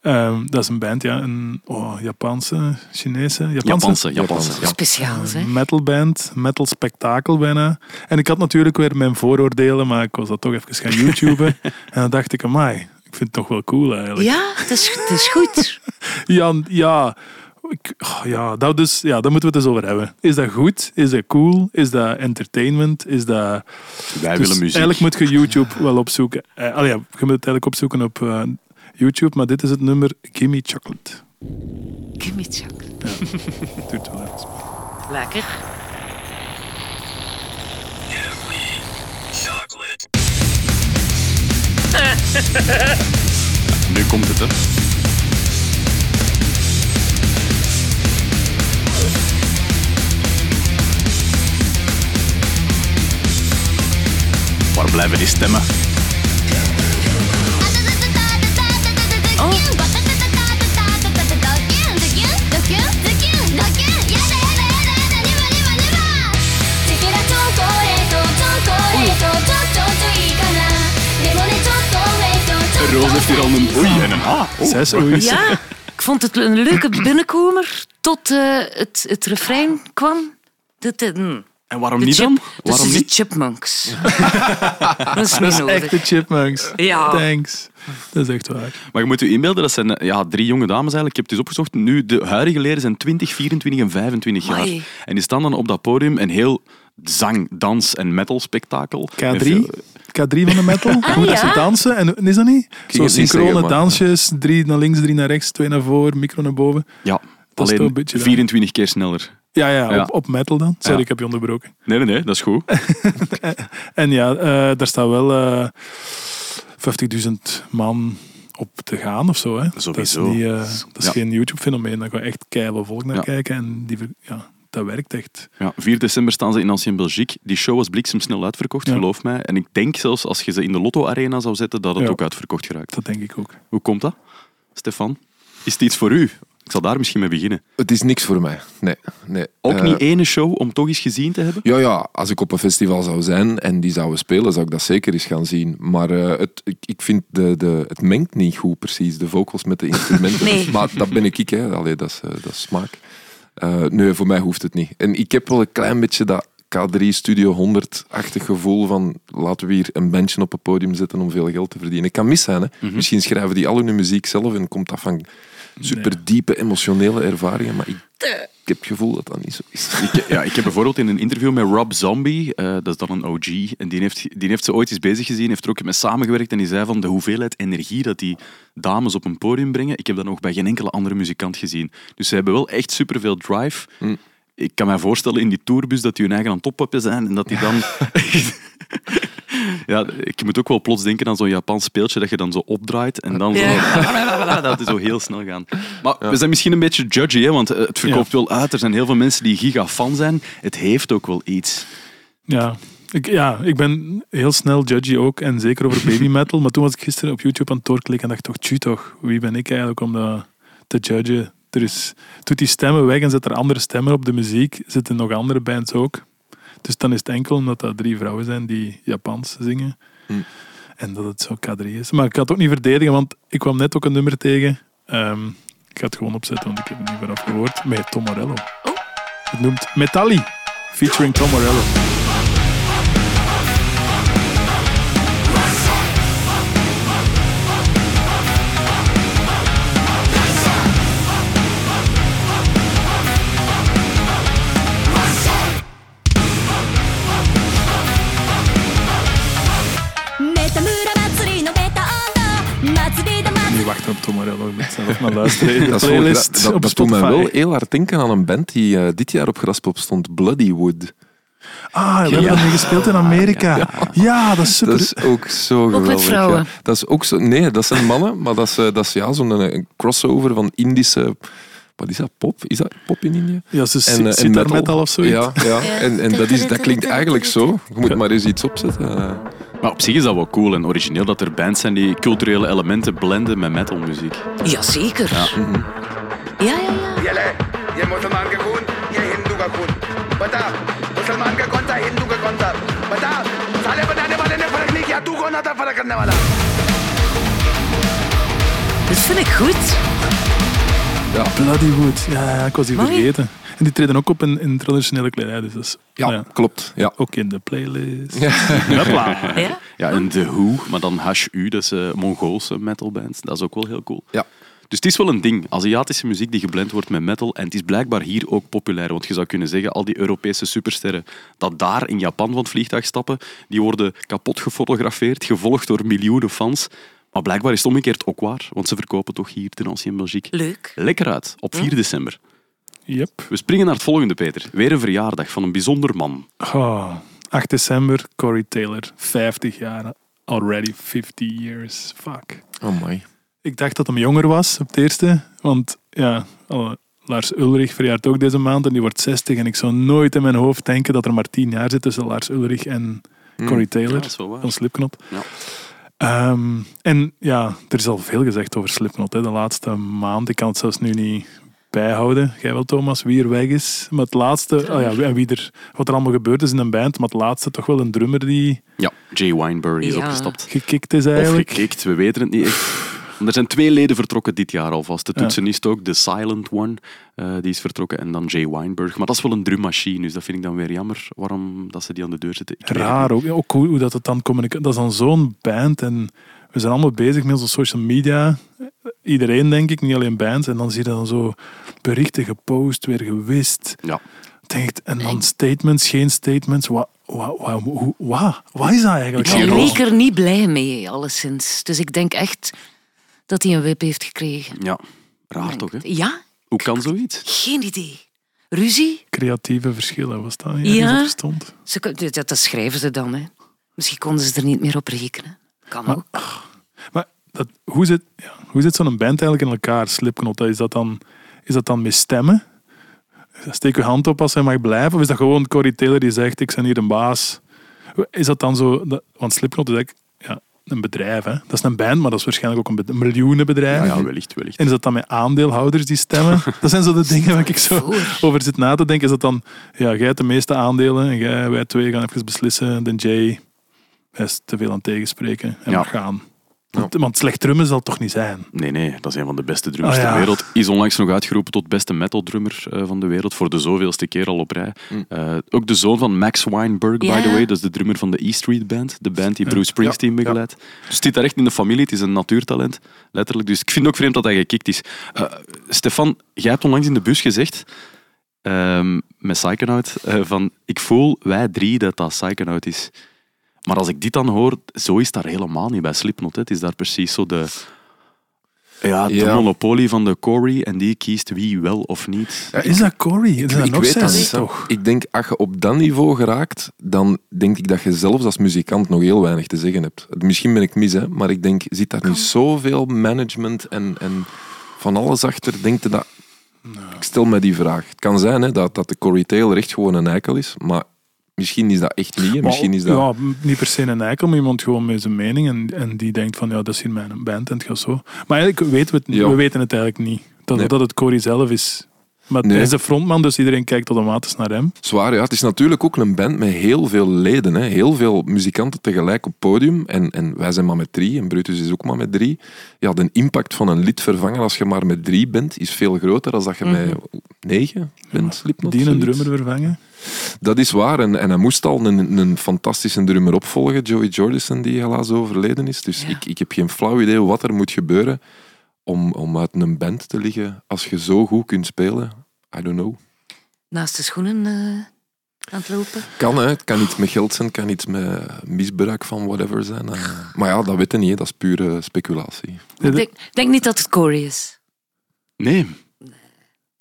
Ehm, dat is een band, ja. Een oh, Japanse, Chinese, Japanse, Japanse, Japanse. Japanse. Speciaals, hè? metalband, metal spektakel bijna. En ik had natuurlijk weer mijn vooroordelen, maar ik was dat toch even gaan YouTuben. en dan dacht ik, amai, ik vind het toch wel cool eigenlijk. Ja, het is, het is goed. Ja, ja, ik- oh, ja, dat dus, ja, daar moeten we het eens over hebben. Is dat goed? Is dat cool? Is dat entertainment? Is dat... Wij Dus willen muziek. Eigenlijk moet je YouTube wel opzoeken. Eh, allee, ja, je moet het eigenlijk opzoeken op eh, YouTube, maar dit is het nummer Gimme Chocolate. Gimme chocolate. Duurt wel even. Lekker. Nu komt het, hè. Waar blijven die stemmen? Roos heeft hier al een oei en een a. Oh. Zes oeis. Ja, ik vond het een leuke binnenkomer tot eh, het, het refrein kwam. De, de, hm. En waarom de niet chip, dan? dus Waarom de niet? chipmunks. [laughs] dat is Dat echt de Chipmunks. Ja. Thanks. Dat is echt waar. Maar je moet je inbeelden, dat zijn eh, ja, drie jonge dames eigenlijk. Ik heb het eens opgezocht. Nu, de huidige leden zijn 20, 24 en 25 jaar. En die staan dan op dat podium en heel zang, dans en metal spektakel. Met K3? veel- K3 van de metal. Ah, Hoe dat ja? ze dansen. En is dat niet? Zo synchrone zeggen, dansjes. Drie naar links, drie naar rechts, twee naar voren, micro naar boven. Ja, Dat is toch alleen een beetje dat. 24 keer sneller. Ja, ja, Ja. Op, op metal dan. Sorry, Ja. ik heb je onderbroken. Nee, nee, nee, dat is goed. [laughs] En ja, eh, daar staat wel eh 50.000 man op te gaan of zo. Hè. Sowieso. Dat is, niet, eh, dat is Ja. geen YouTube-fenomeen. Daar gaat echt keihard volk naar kijken. En die, ja, dat werkt echt. Ja, 4 december staan ze in Ancien Belgique. Die show was bliksemsnel uitverkocht, Ja. geloof mij. En ik denk zelfs als je ze in de Lotto Arena zou zetten, dat het Ja. ook uitverkocht geraakt. Dat denk ik ook. Hoe komt dat, Stefan? Is het iets voor u? Ik zal daar misschien mee beginnen. Het is niks voor mij. Nee. nee. Ook Eh, niet ene show om toch eens gezien te hebben? Ja, ja, als ik op een festival zou zijn en die zouden spelen, zou ik dat zeker eens gaan zien. Maar eh, het, ik, ik vind de, de, het mengt niet goed precies, de vocals met de instrumenten. [laughs] Nee. Maar dat ben ik, ik hè. Allee, dat, is, eh, dat is smaak. Eh, nee, voor mij hoeft het niet. En ik heb wel een klein beetje dat K3 Studio 100-achtig gevoel van laten we hier een bandje op het podium zetten om veel geld te verdienen. Ik kan mis zijn, hè. Mhm. Misschien schrijven die al hun muziek zelf en komt dat van super diepe emotionele ervaringen, maar ik, ik heb het gevoel dat dat niet zo is. Ik, ja, ik heb bijvoorbeeld in een interview met Rob Zombie, eh, dat is dan een OG, en die heeft, die heeft ze ooit eens bezig gezien, heeft er ook mee samengewerkt en die zei van de hoeveelheid energie dat die dames op een podium brengen, ik heb dat nog bij geen enkele andere muzikant gezien. Dus ze hebben wel echt superveel drive. Mm. Ik kan me voorstellen in die tourbus dat die hun eigen aan het oppappen zijn en dat die dan... [laughs] [laughs] ja, ik moet ook wel plots denken aan zo'n Japans speeltje dat je dan zo opdraait en dan zo... [laughs] Dat is zo heel snel gaan. Maar we zijn misschien een beetje judgy, hè, want eh, het verkoopt wel uit. Er zijn heel veel mensen die giga-fan zijn. Het heeft ook wel iets. Ja. Ik, ja, ik ben heel snel judgy ook. En zeker over baby [laughs] metal. Maar toen was ik gisteren op YouTube aan het doorklikken en dacht toch, toch, wie ben ik eigenlijk om dat te judgen? Er is, doet die stemmen weg en zet er andere stemmen op de muziek. Zitten nog andere bands ook. Dus dan is het enkel omdat dat drie vrouwen zijn die Japans zingen. Hmm. En dat het zo K3 is. Maar ik ga het ook niet verdedigen, want ik kwam net ook een nummer tegen. Ehm, ik ga het gewoon opzetten, want ik heb het niet vooraf gehoord. Met Tom Morello. Het noemt Metalli, featuring Tom Morello. Moet zelf maar luisteren in de [laughs] Dat, playlist dat, op dat doet mij Spotify. wel heel hard denken aan een band die eh, dit jaar op Graspop stond, Bloodywood. Ah, we hebben ermee gespeeld in Amerika. Ja, dat is super. Dat is ook zo geweldig. met vrouwen? ja. Dat is ook zo, nee, dat zijn mannen, maar dat is, eh, dat is ja, zo'n eh, een crossover van Indische... Wat is dat? Pop? Is dat pop in Indië? ja, ze En, en zit daar metal. metal of zoiets. Ja, ja. En, en dat, is, dat klinkt eigenlijk zo. Je moet maar eens iets opzetten. eh. Maar op zich is dat wel cool en origineel dat er bands zijn die culturele elementen blenden met metalmuziek. Jazeker. Ja, Ja. ja, ja. ये ले ये मुसलमान का खून ये हिंदू का खून बता मुसलमान का कौन था हिंदू का कौन था बता साले बनाने वाले ने फर्क नहीं किया तू कौन था फर्क करने वाला Dat vind ik goed. Bloodywood. Ja, ja, ik was die Mooi. vergeten. En die treden ook op in, in traditionele kledij. Dus dat is, Ja, ja, klopt. Ja. ook in de playlist. Ja. [laughs] Ja? Ja, en The Who, maar dan HU, dat is eh Mongoolse metalband. Dat is ook wel heel cool. Ja. Dus het is wel een ding. Aziatische muziek die geblend wordt met metal. En het is blijkbaar hier ook populair. Want je zou kunnen zeggen, al die Europese supersterren dat daar in Japan van het vliegtuig stappen, die worden kapot gefotografeerd, gevolgd door miljoenen fans. Maar blijkbaar is het omgekeerd ook waar. Want ze verkopen toch hier ten Ancien Belgique Leuk. lekker uit op 4 december. Yep. We springen naar het volgende, Peter. Weer een verjaardag van een bijzonder man. Oh, 8 december, Corey Taylor. 50 jaar. Already 50 years. Fuck. Oh my. Ik dacht dat hem jonger was op het eerste. Want ja, oh, Lars Ulrich verjaart ook deze maand en die wordt 60. En ik zou nooit in mijn hoofd denken dat er maar 10 jaar zit tussen Lars Ulrich en Corey Taylor Ja, dat is wel waar. van Slipknot. Ja. Ehm, en ja, er is al veel gezegd over Slipknot. Hè. De laatste maand, ik kan het zelfs nu niet bijhouden. Jij wel, Thomas, wie er weg is. Maar het laatste, oh ja, en wie er, wat er allemaal gebeurd is in een band. Maar het laatste toch wel een drummer die Ja, Jay Weinberg is Ja. opgestapt. gekikt is Of eigenlijk. gekikt, we weten het niet echt. Er zijn twee leden vertrokken dit jaar alvast. De toetsenist ook, de Silent One, eh, die is vertrokken. En dan Jay Weinberg. Maar dat is wel een drummachine, dus dat vind ik dan weer jammer. Waarom dat ze die aan de deur. Ik het Raar ook. Ook hoe, hoe dat het dan communiceert. Dat is dan zo'n band en we zijn allemaal bezig met onze social media. Iedereen denk ik, niet alleen bands. En dan zie je dan zo berichten gepost, weer gewist. Ja. denk ik, en dan statements, geen statements. Wat, wat, wat, hoe- wat, wat is dat eigenlijk? Ik zie Hij een leek er niet blij mee, alleszins. Dus ik denk echt dat hij een wip heeft gekregen. Ja, raar toch, hè? Ja, Hoe kan zoiets? geen idee. Ruzie? Creatieve verschillen, was dat? Ja. Ja. Ze, dat, dat schrijven ze dan. Hè. Misschien konden ze er niet meer op rekenen. Kan ook. Maar dat, hoe zit, ja, hoe zit zo'n band eigenlijk in elkaar, Slipknot? Is dat dan, is dat dan met stemmen? Steek je hand op als hij mag blijven? Of is dat gewoon Corey Taylor die zegt, ik ben hier een baas? Is dat dan zo... Dat, want Slipknot is eigenlijk ja, een bedrijf. Hè? Dat is een band, maar dat is waarschijnlijk ook een, een miljoenenbedrijf. Ja, ja, wellicht, wellicht. En is dat dan met aandeelhouders die stemmen? [laughs] Dat zijn zo de dingen waar ik zo over zit na te denken. Is dat dan, ja, jij hebt de meeste aandelen en jij, wij twee gaan even beslissen. De Jay is te veel aan het tegenspreken en Ja. we gaan. Want, want slecht drummen zal het toch niet zijn? Nee, nee, dat is een van de beste drummers Ah, ja. ter wereld. Is onlangs nog uitgeroepen tot beste metal-drummer eh, van de wereld. Voor de zoveelste keer al op rij. Eh, ook de zoon van Max Weinberg, by the way. Dat is de drummer van de E Street Band. De band die Bruce Springsteen begeleidt. Dus het zit daar echt in de familie. Het is een natuurtalent. Letterlijk. Dus ik vind het ook vreemd dat hij gekikt is. Eh, Stefan, jij hebt onlangs in de bus gezegd... ehm, met Psychonaut, eh, van ik voel, wij drie, dat dat Psychonaut is. Maar als ik dit dan hoor, zo is dat helemaal niet bij Slipknot. hè. Het is daar precies zo de... Ja, de Ja. monopolie van de Corey en die kiest wie wel of niet. Ja, is dat Corey? Is dat ik nog weet dat niet. toch? Ik denk, als je op dat niveau geraakt, dan denk ik dat je zelfs als muzikant nog heel weinig te zeggen hebt. Misschien ben ik mis, hè, maar ik denk, zit daar niet zoveel management en, en van alles achter? Denk je dat... Ik stel me die vraag. Het kan zijn hè, dat, dat de Corey Taylor echt gewoon een eikel is, maar misschien is dat echt niet. Misschien is dat... Ja, niet per se een eikel, maar iemand gewoon met zijn mening. En, en die denkt van, ja, dat is hier mijn band en het gaat zo. Maar eigenlijk weten we het, niet. Ja. we weten het eigenlijk niet. Dat, Nee. dat het Corey zelf is. Maar Nee. hij is de frontman, dus iedereen kijkt automatisch naar hem. Zwaar, ja. Het is natuurlijk ook een band met heel veel leden. Hè. Heel veel muzikanten tegelijk op podium. En, en wij zijn maar met drie, en Brutus is ook maar met drie. Ja, de impact van een lid vervangen als je maar met drie bent, is veel groter dan dat je met negen bent. Die een drummer vervangen. Dat is waar. En, en hij moest al een, een fantastische drummer opvolgen, Joey Jordison, die helaas overleden is. Dus Ja. ik, ik heb geen flauw idee wat er moet gebeuren om, om uit een band te liggen als je zo goed kunt spelen. I don't know. Naast de schoenen eh, aan het lopen. Kan, hè. Het kan iets met geld zijn, het kan iets met misbruik van whatever zijn. Eh, Maar ja, dat weten niet, hè. dat is pure speculatie. Ik denk, denk niet dat het Corey is. Nee.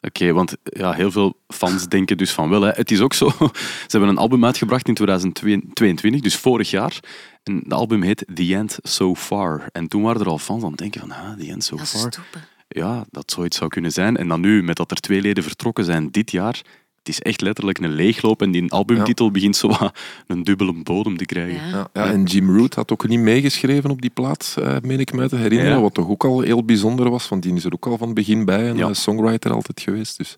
Oké, want ja, heel veel fans denken dus van wel. Hè. Het is ook zo, [laughs] ze hebben een album uitgebracht in 2022, dus vorig jaar. En het album heet The End So Far. En toen waren er al fans aan het denken van, ah, The End So Dat Far. Ja, dat zoiets zou kunnen zijn. En dan nu, met dat er twee leden vertrokken zijn dit jaar, het is echt letterlijk een leegloop en die albumtitel begint zo wat een dubbele bodem te krijgen. Ja. En Jim Root had ook niet meegeschreven op die plaat, eh, meen ik me te herinneren. Ja. Wat toch ook al heel bijzonder was, want die is er ook al van het begin bij, een Ja. eh, songwriter altijd geweest. Dus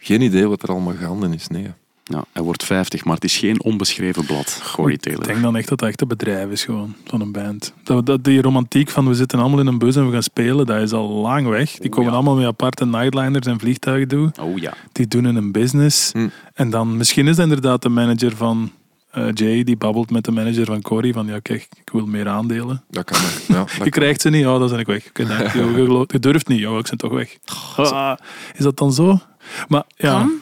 geen idee wat er allemaal gaande is. Nee. Ja, hij wordt 50, maar het is geen onbeschreven blad, Corey Ik denk dan echt dat dat echt een bedrijf is gewoon, van een band. Dat, dat, die romantiek van we zitten allemaal in een bus en we gaan spelen, dat is al lang weg. Die komen ja. allemaal met aparte nightliners en vliegtuigen doen. Oh ja. Die doen in een business. Hm. En dan, misschien is dat inderdaad de manager van eh, Jay, die babbelt met de manager van Corey van ja kijk, ik wil meer aandelen. Dat kan. Ja, [laughs] dat Je kan. krijgt ze niet, oh, dan ben ik weg. Je. [laughs] Je durft niet, oh, ik ben toch weg. Ah, is dat dan zo? Maar ja, Kan.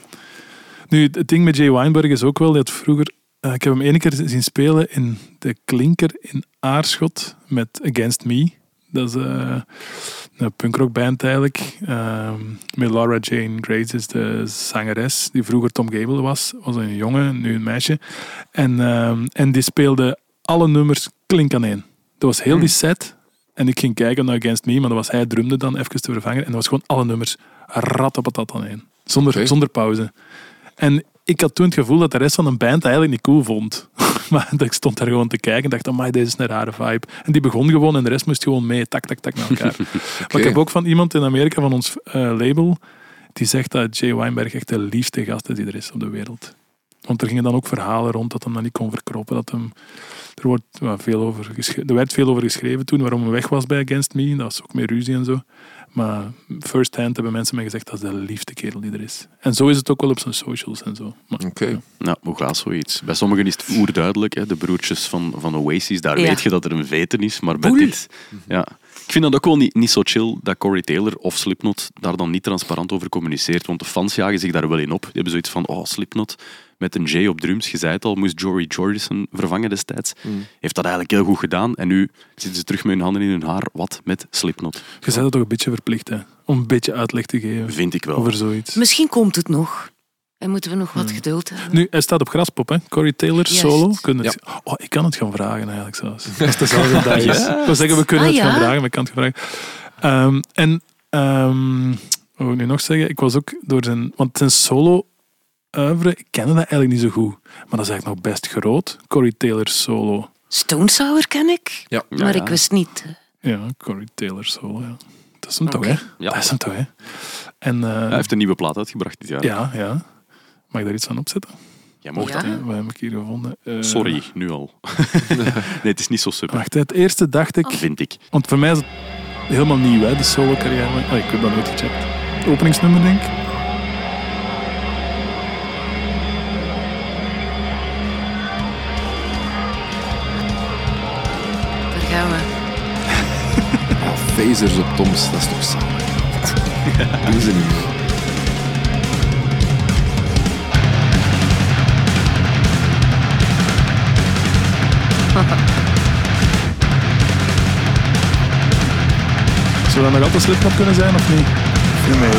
Nu het ding met Jay Weinberg is ook wel dat vroeger, eh, ik heb hem één keer zien spelen in de Klinker in Aarschot met Against Me. Dat is eh, een punkrockband eigenlijk. Ehm, met Laura Jane Grace is de zangeres, die vroeger Tom Gable was. Was een jongen, nu een meisje. En, ehm, en die speelde alle nummers klink aan één. Dat was heel die set. En ik ging kijken naar Against Me, maar dat was hij drumde dan even te vervangen. En dat was gewoon alle nummers ratapatat aan één. Zonder, zonder pauze. En ik had toen het gevoel dat de rest van een band eigenlijk niet cool vond. [laughs] maar ik stond daar gewoon te kijken en dacht, amai, deze is een rare vibe. En die begon gewoon en de rest moest gewoon mee, tak, tak, tak, naar elkaar. [laughs] Maar ik heb ook van iemand in Amerika van ons eh, label, die zegt dat Jay Weinberg echt de liefste gast is die er is op de wereld. Want er gingen dan ook verhalen rond dat hem dat niet kon verkroppen. Dat hem, er, wordt, wel veel over geschreven, er werd veel over geschreven toen waarom hij weg was bij Against Me. Dat was ook meer ruzie en zo. Maar first hand hebben mensen mij gezegd dat is de liefste kerel die er is. En zo is het ook wel op zijn socials en zo. Oké. Nou, hoe gaat zoiets? Bij sommigen is het oerduidelijk. Hè? De broertjes van, van Oasis, daar Ja. weet je dat er een veten is. Maar bij Boel. dit... Ja. Ik vind dat ook wel niet, niet zo chill dat Corey Taylor of Slipknot daar dan niet transparant over communiceert. Want de fans jagen zich daar wel in op. Die hebben zoiets van, oh, Slipknot met een J op drums. Je zei het al, moest Jory Jordison vervangen destijds. Heeft dat eigenlijk heel goed gedaan. En nu zitten ze terug met hun handen in hun haar. Wat met Slipknot? Je bent er toch een beetje verplicht hè, om een beetje uitleg te geven Vind ik wel. over zoiets. Misschien komt het nog. En moeten we nog wat geduld hebben. Nu, hij staat op Graspop, hè? Corey Taylor, Juist. solo. Kunnen het... oh, ik kan het gaan vragen eigenlijk zelfs. [laughs] Als het dezelfde dag is. Ik wil zeggen, we kunnen Ah, het gaan vragen, maar ik kan het gaan vragen. Ehm, en, ehm, wat wil ik nu nog zeggen? Ik was ook door zijn... Want zijn solo oeuvre, ik kende dat eigenlijk niet zo goed. Maar dat is eigenlijk nog best groot. Corey Taylor solo. Stone Sour ken ik, Ja. maar ja. ik wist niet. eh, Ja, Corey Taylor solo, ja. Dat is hem toch, hè? Ja. Dat is hem toch, hè? En, eh, Hij heeft een nieuwe plaat uitgebracht dit jaar. ja, ja. Mag ik daar iets van opzetten? Jij mocht Ja. dat. Ja, wat heb ik hier gevonden? Eh, Sorry, nu al. [laughs] nee, het is niet zo super, Wacht, het eerste dacht ik... vind ik. Want voor mij is het helemaal nieuw, hè, de solo-carrière. Oh, ik heb dat nooit gecheckt. Openingsnummer, denk ik. Daar gaan we. [laughs] Ah, phasers op Toms, dat is toch samen. [laughs] Doen ze niet meer. [laughs] Zou dat nog altijd Slipknot kunnen zijn, of niet? Veel meer.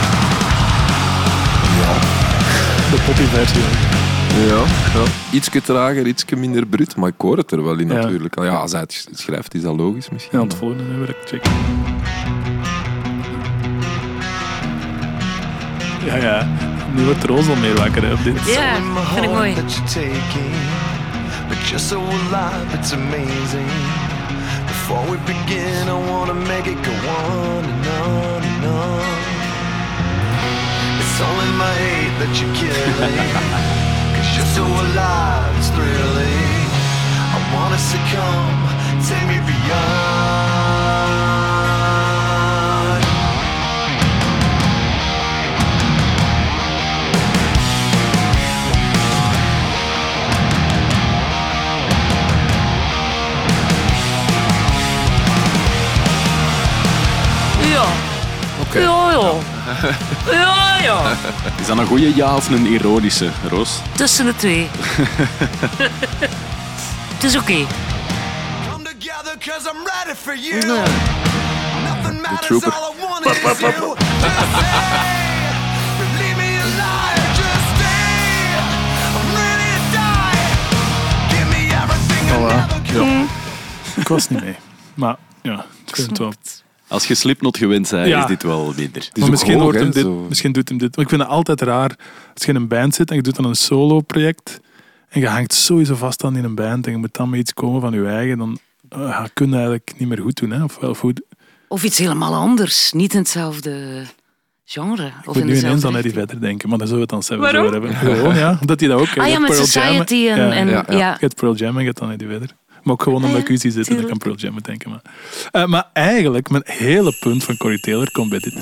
De poppy-versie. hè. Ja, ja. Ietsje trager, ietsje minder bruut, maar ik hoor het er wel in Ja. natuurlijk. Ja, als hij het schrijft, is dat logisch misschien. Ja, het volgende nummer, ik check. Ja, ja. Nu wordt Roos al meer wakker hè, op dit. Ja, vind ik mooi. You're so alive, it's amazing. Before we begin, I wanna make it go on and on and on. It's only my hate that you're killing, [laughs] cause you're so alive, it's thrilling. I wanna succumb, take me beyond. Oké. Ja, ja. Ja, ja. Is dat een goede ja of een ironische, Roos? Tussen de twee. [laughs] Het is oké. Come together cause I'm ready for you. Ja. Nothing matters, trooper. all I want is you. Just stay, leave me alive, just stay. I'm ready to die. Give me everything Voilà. could. Ik was niet mee. Maar ja, ik vind het wel. Als je Slipknot gewend bent, Ja. is dit wel minder. Maar misschien, hoog, hoort hem dit, zo. misschien doet hem dit. Maar ik vind het altijd raar als je in een band zit en je doet dan een solo-project en je hangt sowieso vast aan in een band en je moet dan met iets komen van je eigen, dan uh, kun je eigenlijk niet meer goed doen. Hè? Of, of goed. Of iets helemaal anders. Niet in hetzelfde genre. Ik Of moet in nu ineens dezelfde aan Eddie. Vedder denken, maar dan zullen we het dan zelf Waarom? hebben. Gewoon, ja. Omdat hij dat ook... Ah ja, met Society en... en Ja, ja, ja. Je hebt Pearl Jam en je hebt dan Eddie Vedder. Maar ook gewoon Ah, omdat ja, ik u zie zitten, dan kan. Pearl Jam moet denken. Maar, Eh, maar eigenlijk, mijn hele punt van Corey Taylor komt bij dit.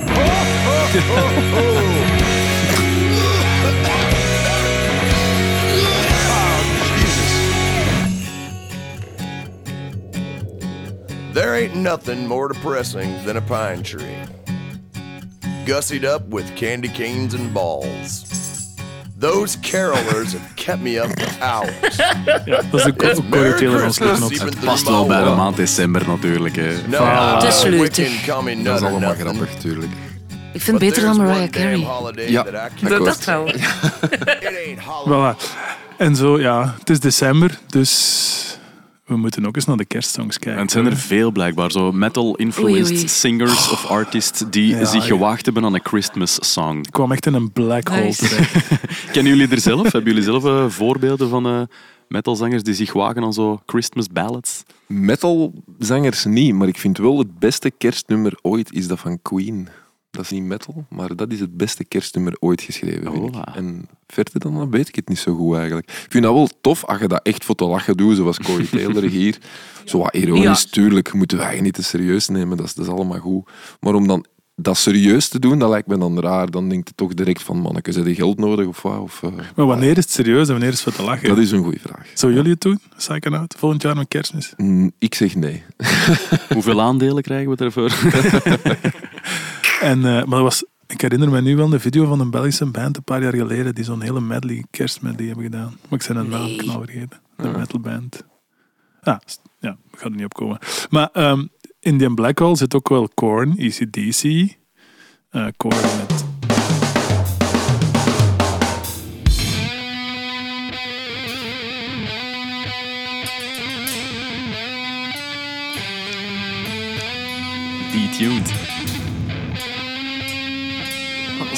There ain't nothing more depressing than a pine tree. Gussied up with candy canes and balls. Those carolers have kept me up for hours. Ja, dat is van Slipknot. even Het past wel bij de maand december natuurlijk. Hè. No, Het is Dat is allemaal nothing. grappig, tuurlijk. Ik vind het beter dan Mariah Carey. Ja, Dat, dat wel. It ain't Halloween. Voilà. En zo, ja, het is december, dus we moeten ook eens naar de kerstsongs kijken. En het zijn er veel blijkbaar, zo metal-influenced singers of artists die Ja, zich ja. gewaagd hebben aan een Christmas song. Ik kwam echt in een black hole Nice. terecht. [laughs] [laughs] Kennen jullie er zelf? Hebben jullie zelf eh, voorbeelden van eh, metalzangers die zich wagen aan zo Christmas ballads? Metalzangers niet, maar ik vind wel het beste kerstnummer ooit is dat van Queen. Dat is niet metal, maar dat is het beste kerstnummer ooit geschreven. Vind ik. En verder dan dat weet ik het niet zo goed eigenlijk. Ik vind dat wel tof als je dat echt voor te lachen doet, zoals Corey [laughs] Taylor hier. Zo wat ironisch, Ja. tuurlijk, moeten wij niet te serieus nemen, dat is, dat is allemaal goed. Maar om dan dat serieus te doen, dat lijkt me dan raar. Dan denkt je toch direct van, manneke, ze geld nodig of wat? Of, eh, Maar wanneer is het serieus en wanneer is het voor te lachen? dat is een goede vraag. Zou jullie het doen? Psychonaut? Volgend jaar met kerstmis? Mm, Ik zeg nee. Hoeveel [laughs] aandelen krijgen we ervoor? [laughs] En, eh, maar dat was, ik herinner me nu wel een video van een Belgische band een paar jaar geleden die zo'n hele medley, kerstmedley hebben gedaan. Maar ik zijn een naam Nee. knal vergeten. Een metalband. Ah, ja, ik ga er niet op komen. Maar ehm, in die Black Hole zit ook wel Korn, ECDC. eh Korn met... Detuned.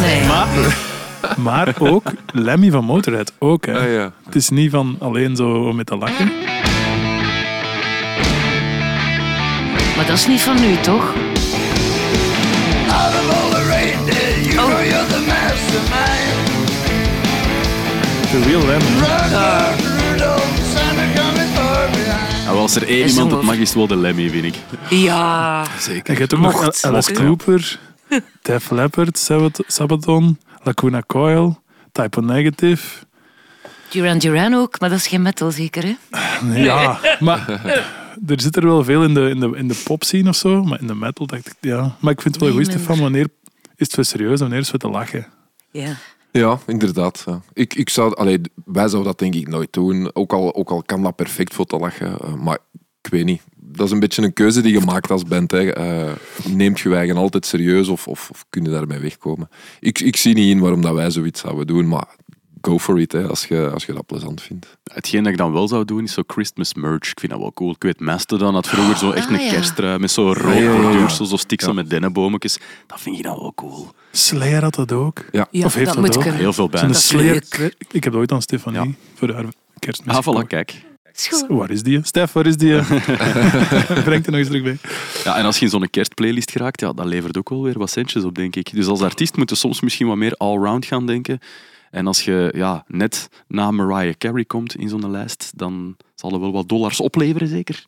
nee. [laughs] Maar ook Lemmy van Motorhead. Ook, hè. Ah, ja. Het is niet van alleen zo met te lachen. Maar dat is niet van nu, toch? Out of all the reindeer, you Oh. know you're the mastermind. The real Lemmy. Nou, als er één Is iemand het mag, is het wel de Lemmy, vind ik. Ja. En je hebt ook nog. Alice. Cooper, [laughs] Def Leppard, Sabat- Sabaton, Lacuna Coil, Typo Negative. Duran Duran ook, maar dat is geen metal zeker, hè? Ja, [laughs] maar er zit er wel veel in de, in de, in de pop scene of zo. Maar in de metal dacht ik, ja. Maar ik vind het wel Nee, goed. Stefan, wanneer is het voor serieus en wanneer is het voor te lachen? Ja. Ja, inderdaad. Ik, ik zou, allee, wij zouden dat denk ik nooit doen. Ook al, ook al kan dat perfect voor te lachen. eh, maar ik weet niet. Dat is een beetje een keuze die je maakt als. Hè. Eh, neemt je je eigen altijd serieus of, of, of kun je daarmee wegkomen? Ik, ik zie niet in waarom dat wij zoiets zouden doen. Maar go for it, hè, als, je, als je dat plezant vindt. Hetgeen dat ik dan wel zou doen, is zo Christmas merch. Ik vind dat wel cool. Ik weet, Mastodon had vroeger zo echt Ah, een ja. kersttrui met zo rood ja, ja, ja. borduursel, zo sticks zo met dennenbometjes. Dat vind ik dan wel cool. Slayer had dat ook. Ja. ja Of heeft dat dat moet ook? kunnen. Heel veel Zo'n bands. is Slayer, ik heb dat ooit aan Stefanie Ja. voor haar kerstmis Ah, voilà, kijk. Schoon. Waar is die? Stef, waar is die? [laughs] [laughs] Brengt er nog eens terug bij. Ja, en als je in zo'n kerstplaylist geraakt, ja, dat levert ook wel weer wat centjes op, denk ik. Dus als artiest moet je soms misschien wat meer all-round gaan denken. En als je ja, net na Mariah Carey komt in zo'n lijst, dan zal er wel wat dollars opleveren, zeker?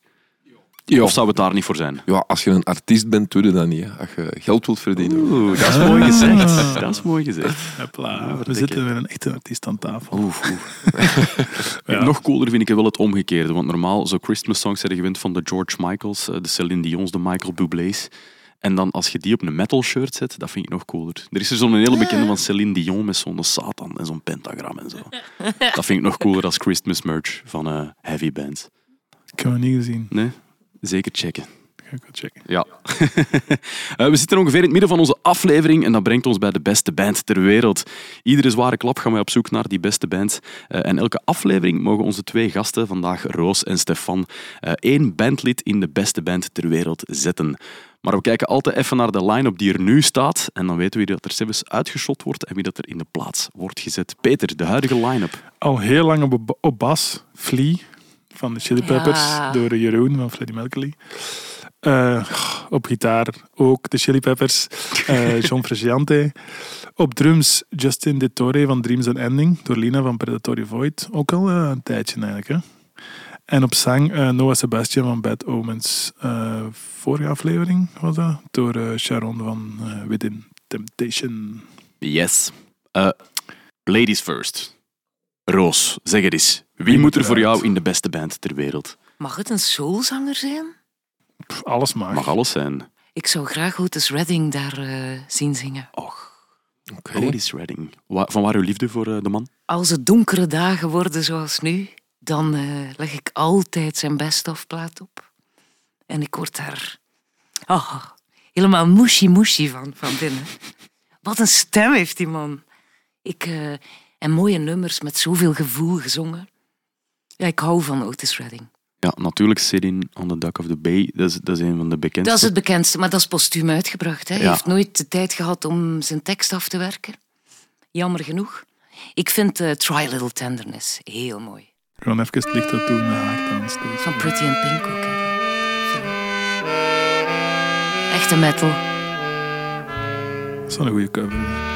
Ja. Of zou het daar niet voor zijn? ja, als je een artiest bent, doe je dat niet. Hè. Als je geld wilt verdienen. Oeh, dat is mooi gezegd. Dat is mooi gezegd. Hopla, we zitten met een echte artiest aan tafel. Oeh, oeh. [laughs] Nog cooler vind ik wel het omgekeerde. Want normaal, zo Christmas songs zijn gewend van de George Michaels, eh, de Celine Dion's, de Michael Bublé's. En dan als je die op een metal shirt zet, dat vind ik nog cooler. Er is er zo'n hele bekende van Celine Dion met zo'n Satan en zo'n pentagram en zo. [laughs] Dat vind ik nog cooler als Christmas merch van eh, heavy bands. Ik heb hem niet gezien. Nee? Zeker checken. Ga ik wel checken. Ja. [laughs] Eh, we zitten ongeveer in het midden van onze aflevering en dat brengt ons bij de beste band ter wereld. Iedere zware klap gaan wij op zoek naar die beste band. Eh, en elke aflevering mogen onze twee gasten, vandaag Roos en Stefan, eh, één bandlid in de beste band ter wereld zetten. Maar we kijken altijd even naar de line-up die er nu staat en dan weten we wie dat er zelfs uitgeschot wordt en wie dat er in de plaats wordt gezet. Peter, de huidige line-up. Al heel lang op, op bas, Flea van de Chili Peppers Ja. door Jeroen van Freddie Mercury. Eh, op gitaar ook de Chili Peppers, eh, [laughs] John Frusciante. Op drums Justin De Torre van Dreams and Ending door Lina van Predatory Void. Ook al eh, een tijdje eigenlijk. Hè. En op zang eh, Noah Sebastian van Bad Omens. Eh, vorige aflevering was dat, door eh, Sharon van eh, Within Temptation. Yes. Eh, ladies first. Roos, zeg het eens. Wie moet er voor jou in de beste band ter wereld? Mag het een soulzanger zijn? Pff, alles mag. Mag alles zijn. Ik zou graag Otis Redding daar eh, zien zingen. Och, Oké. Otis Redding. Wa- Van waar uw liefde voor eh, de man? Als het donkere dagen worden zoals nu, dan eh, leg ik altijd zijn best-of plaat op. En ik word daar oh, helemaal mushy-mushy van, van binnen. Wat een stem heeft die man. Ik, En mooie nummers met zoveel gevoel gezongen. Ja, ik hou van Otis Redding. Ja, natuurlijk Sitting on the Dock of the Bay. Dat is, dat is een van de bekendste. Dat is het bekendste, maar dat is postuum uitgebracht. Hè. Hij Ja. heeft nooit de tijd gehad om zijn tekst af te werken. Jammer genoeg. Ik vind eh, Try a Little Tenderness heel mooi. Gewoon even het licht dat doen naar haar dan steeds. Van Pretty in Pink ook. Hè. Echte metal. Dat is wel een goede cover.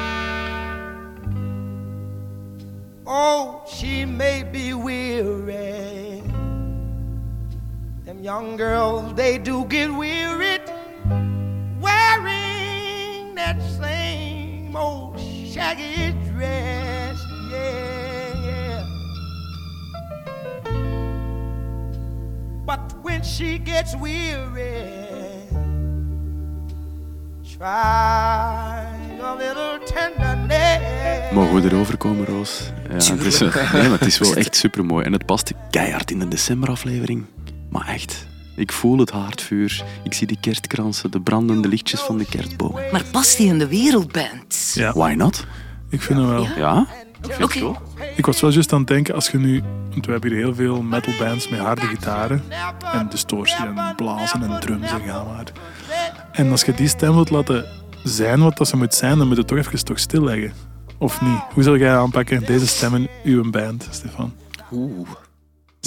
Oh, she may be weary. Them young girls, they do get wearied wearing that same old shaggy dress. Yeah, yeah. But when she gets weary, try a little tenderness. Mogen we erover komen, Roos? Ja, het is, nee, maar het is wel [laughs] echt supermooi. En het past keihard in de decemberaflevering. Maar echt, ik voel het haardvuur. Ik zie die kerstkransen, de brandende lichtjes van de kerstboom. Maar past die in de wereldband? Ja, Why not? ik vind het wel. Ja? Ja? Oké. wel. Ik was wel juist aan het denken, als je nu... Want we hebben hier heel veel metalbands met harde gitaren. En distortie en blazen en drums en ga maar. En als je die stem wilt laten zijn wat dat ze moet zijn, dan moet je toch even toch stilleggen. Of niet? Hoe zal jij aanpakken, deze stem in uw band, Stefan? Oeh.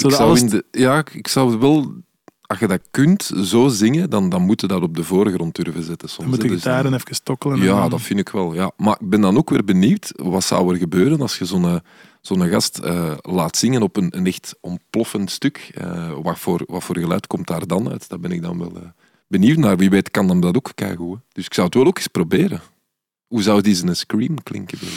Zou Ik alles- de, ja, ik zou wel... Als je dat kunt, zo zingen, dan, dan moet je dat op de voorgrond durven zetten soms. Dan moet de hè. Dus, eh, even tokkelen. en Ja, dan- dat vind ik wel. Ja. Maar ik ben dan ook weer benieuwd, wat zou er gebeuren als je zo'n zo'n gast eh, laat zingen op een, een echt ontploffend stuk? Eh, wat, voor, wat voor geluid komt daar dan uit? Daar ben ik dan wel eh, benieuwd naar. Wie weet kan hem dat ook keigoed. hè. Dus ik zou het wel ook eens proberen. Hoe zou die zijn scream klinken? [laughs]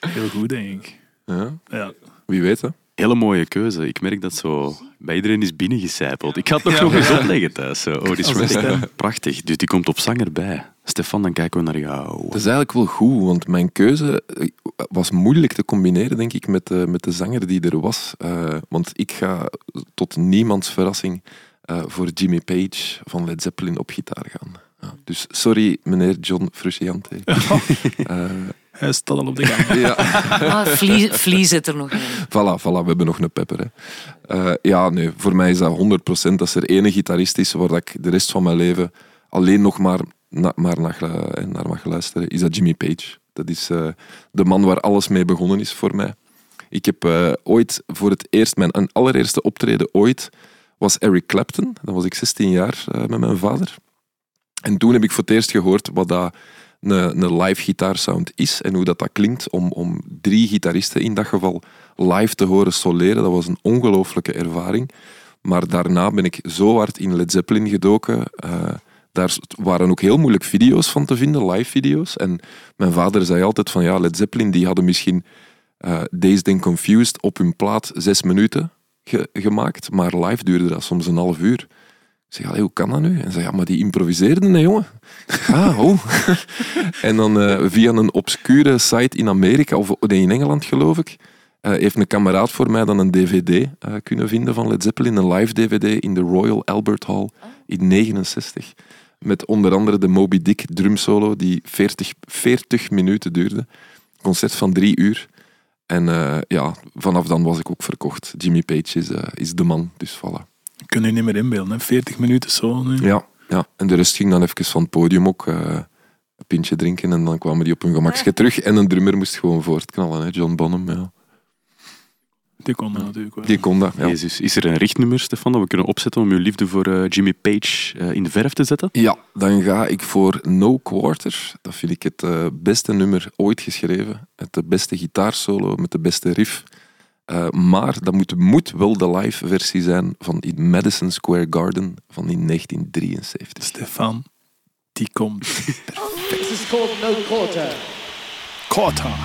Heel goed, denk ik. Ja, Ja. wie weet, hè? Hele mooie keuze. Ik merk dat zo bij iedereen is binnengecijpeld. Ik ga het nog, nog eens opleggen thuis. Zo. Oh, Redding. Prachtig. Dus die komt op zanger bij. Stefan, dan kijken we naar jou. Dat is eigenlijk wel goed, want mijn keuze eh, was moeilijk te combineren, denk ik, met de, met de zanger die er was. Eh, want ik ga tot niemands verrassing eh, voor Jimmy Page van Led Zeppelin op gitaar gaan. Ja, dus sorry, meneer John Frusciante. [laughs] Eh, Hij staat al op de gang. [laughs] ja, Ah, Vlie, Vlie zit er nog in. voilà, voilà, we hebben nog een pepper. Hè. Eh, ja, nee, voor mij is dat 100% als er ene gitarist is waar dat ik de rest van mijn leven alleen nog maar, na- maar naar, gelu- naar mag luisteren, is dat Jimmy Page. Dat is eh, de man waar alles mee begonnen is voor mij. Ik heb eh, ooit voor het eerst, mijn een allereerste optreden ooit, was Eric Clapton. Dan was ik 16 jaar eh, met mijn vader. En toen heb ik voor het eerst gehoord wat dat een, live gitaarsound is en hoe dat, dat klinkt om, om drie gitaristen in dat geval live te horen soleren. Dat was een ongelooflijke ervaring. Maar daarna ben ik zo hard in Led Zeppelin gedoken. eh, daar waren ook heel moeilijk video's van te vinden, live video's. En mijn vader zei altijd van ja, Led Zeppelin die hadden misschien eh Dazed Confused op hun plaat zes minuten ge- gemaakt, maar live duurde dat soms een half uur. Ik zeg, "Allee, hoe kan dat nu? En zei, ja, maar die improviseerden, hè, jongen. [laughs] Ah, oh. [laughs] en dan eh, via een obscure site in Amerika, of nee, in Engeland geloof ik, eh, heeft een kameraad voor mij dan een dvd eh, kunnen vinden van Led Zeppelin, een live dvd in de Royal Albert Hall in 69. Met onder andere de Moby Dick drumsolo die 40, 40 minuten duurde. Concert van drie uur. En eh, ja, vanaf dan was ik ook verkocht. Jimmy Page is, is de man, dus voilà. Kun je niet meer inbeelden, hè? 40 minuten zo nu. Ja, ja, en de rest ging dan even van het podium ook eh, een pintje drinken en dan kwamen die op hun gemakje terug. En een drummer moest gewoon voortknallen, hè, John Bonham. Ja. Die kon dat natuurlijk wel. Die kon dat, ja. Jezus, is er een richtnummer, Stefan, dat we kunnen opzetten om uw liefde voor eh, Jimmy Page eh, in de verf te zetten? Ja, dan ga ik voor No Quarter. Dat vind ik het beste nummer ooit geschreven. Het de beste gitaarsolo met de beste riff. Eh, maar dat moet, moet wel de live versie zijn van in Madison Square Garden van in 1973. Stefan, die komt. [laughs] This is called No Quarter. Kota.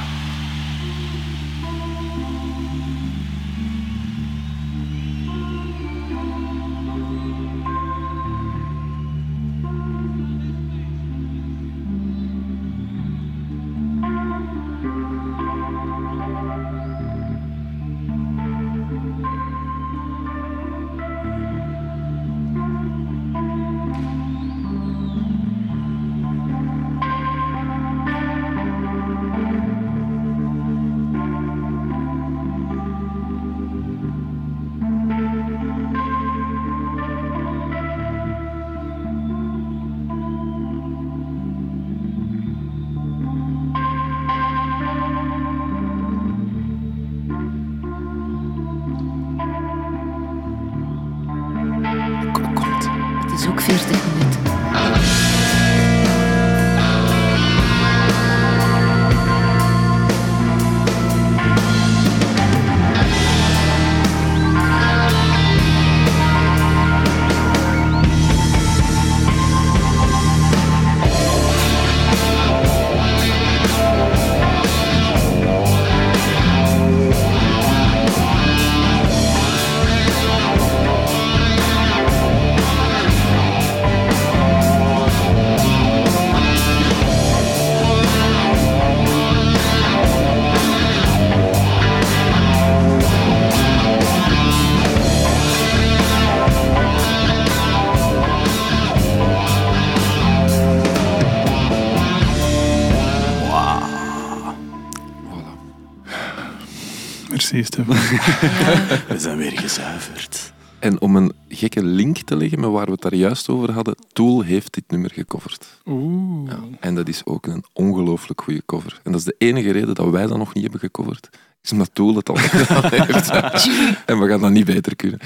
[laughs] We zijn weer gezuiverd. En om een gekke link te leggen met waar we het daar juist over hadden, Tool heeft dit nummer gecoverd. Oeh. Ja. En dat is ook een ongelooflijk goede cover. En dat is de enige reden dat wij dat nog niet hebben gecoverd. Is omdat Tool het al [laughs] gedaan heeft. [laughs] en we gaan dat niet beter kunnen.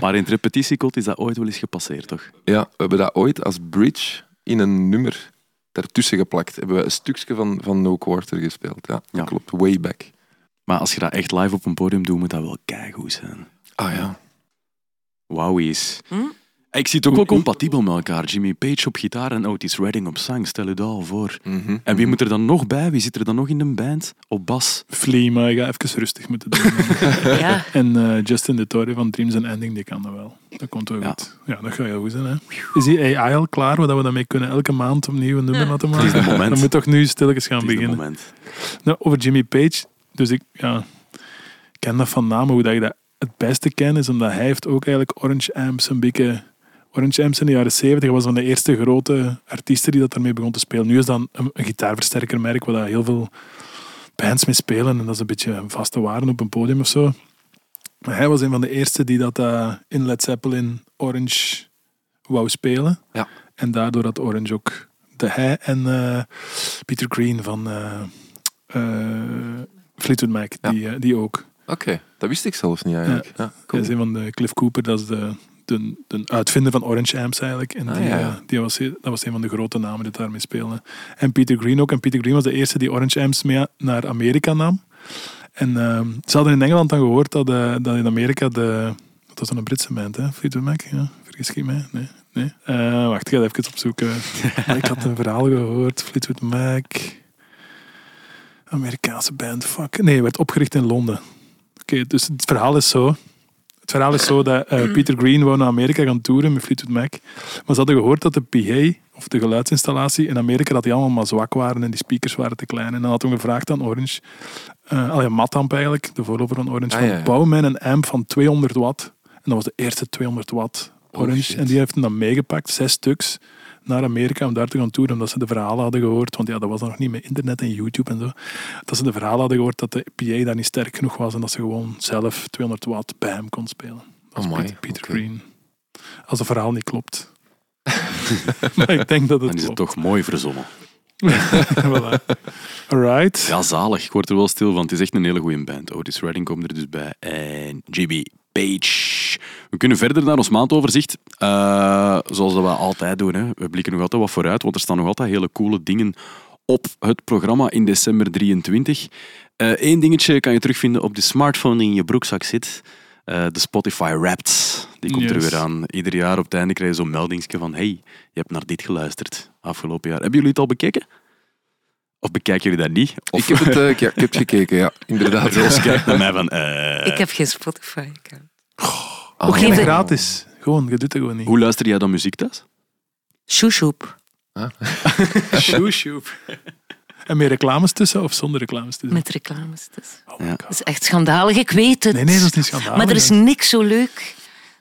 Maar in het repetitiekot is dat ooit wel eens gepasseerd, toch? Ja, we hebben dat ooit als bridge in een nummer daartussen geplakt. Hebben we een stukje van, van No Quarter gespeeld. Ja, dat Ja. klopt. Way back. Maar als je dat echt live op een podium doet, moet dat wel keigoed zijn. Ah ja. Wauw is. Hm? Ik zie het ook wel compatibel met elkaar. Jimmy Page op gitaar en Otis Redding op zang. Stel je dat al voor. Mhm. En wie moet er dan nog bij? Wie zit er dan nog in de band? Op bas. Flea, maar ik ga even rustig moeten doen. [laughs] Ja, en eh, Justin de Torre van Dreams and Ending, die kan dat wel. Dat komt wel Ja. goed. Ja, dat gaat heel goed zijn. Hè. Is die AI al klaar, waar we daarmee kunnen elke maand opnieuw een nummer laten maken? Het is het moment. Dan moet toch nu stilletjes gaan Het is het beginnen. moment. Nou, over Jimmy Page. Dus ik ja, ken dat van naam. Hoe dat ik dat het beste ken, is omdat hij heeft ook eigenlijk Orange Amps een beetje... Orange Amps in de jaren 70 was van de eerste grote artiesten die dat daarmee begon te spelen. Nu is dat een, een gitaarversterkermerk waar heel veel bands mee spelen. En dat is een beetje een vaste waarde op een podium of zo. Maar hij was een van de eerste die dat eh, in Led Zeppelin Orange wou spelen. Ja. En daardoor had Orange ook de hij en eh, Peter Green van eh, Fleetwood Mac, Ja. die, eh, die ook. Oké, dat wist ik zelfs niet eigenlijk. Ja. Dat cool. is een van de Cliff Cooper, dat is de, de, de uitvinder van Orange Amps eigenlijk. En Ah, die, ja, eh, ja. die was, dat was een van de grote namen die daarmee speelden. En Peter Green ook. En Peter Green was de eerste die Orange Amps mee naar Amerika nam. En ehm, ze hadden in Engeland dan gehoord dat, eh, dat in Amerika de... Dat was dan een Britse band, hè? Fleetwood Mac, ja. Vergis ik mij? Nee. nee. Wacht, ik ga even opzoeken. [laughs] Ik had een verhaal gehoord. Fleetwood Mac... Amerikaanse band, fuck. Nee, werd opgericht in Londen. Oké, dus het verhaal is zo. Het verhaal is zo dat eh, Peter Green wou naar Amerika gaan toeren met Fleetwood Mac. Maar ze hadden gehoord dat de PA, of de geluidsinstallatie in Amerika, dat die allemaal maar zwak waren en die speakers waren te klein. En dan had hij gevraagd aan Orange, uh, allee, Matamp eigenlijk, de voorloper van Orange, Ah, van ja, ja. bouw mij een amp van 200 watt. En dat was de eerste 200 watt Oh, Orange. en die heeft hem dan meegepakt, zes stuks, naar Amerika om daar te gaan toeren, omdat ze de verhalen hadden gehoord. Want ja, dat was dan nog niet met internet en YouTube en zo. Dat ze de verhalen hadden gehoord dat de PA daar niet sterk genoeg was en dat ze gewoon zelf 200 watt hem kon spelen. Dat was Amai, Peter, Peter. Green. Als het verhaal niet klopt. [laughs] maar ik denk dat het Dan is het klopt. toch mooi verzonnen. [laughs] voilà. Alright. Ja, zalig. Ik word er wel stil van. Het is echt een hele goede band. Otis Redding komt er dus bij. En Jimmy Page. We kunnen verder naar ons maandoverzicht. Eh, zoals dat we altijd doen. Hè. We blikken nog altijd wat vooruit, want er staan nog altijd hele coole dingen op het programma in december 23. Eén dingetje kan je terugvinden op de smartphone die in je broekzak zit. Eh, de Spotify Wrapped. Die komt er weer aan. Ieder jaar op het einde krijg je zo'n meldingsje van hey, je hebt naar dit geluisterd afgelopen jaar. Hebben jullie het al bekeken? Of bekijken jullie dat niet? Of Ik heb het, eh, ja, ik heb het gekeken, ja, inderdaad. Jos kijkt naar mij van... eh, ik heb geen Spotify-account. Ook Geef geen gratis. Gewoon, je doet het gewoon niet. Hoe luister jij dan muziek thuis? Shoeshoep. [laughs] Shoeshoep. En meer reclames tussen of zonder reclames tussen? Met reclames. Dus. Oh Ja. Dat is echt schandalig, ik weet het. Nee, nee, dat is niet schandalig. Maar er is niks zo leuk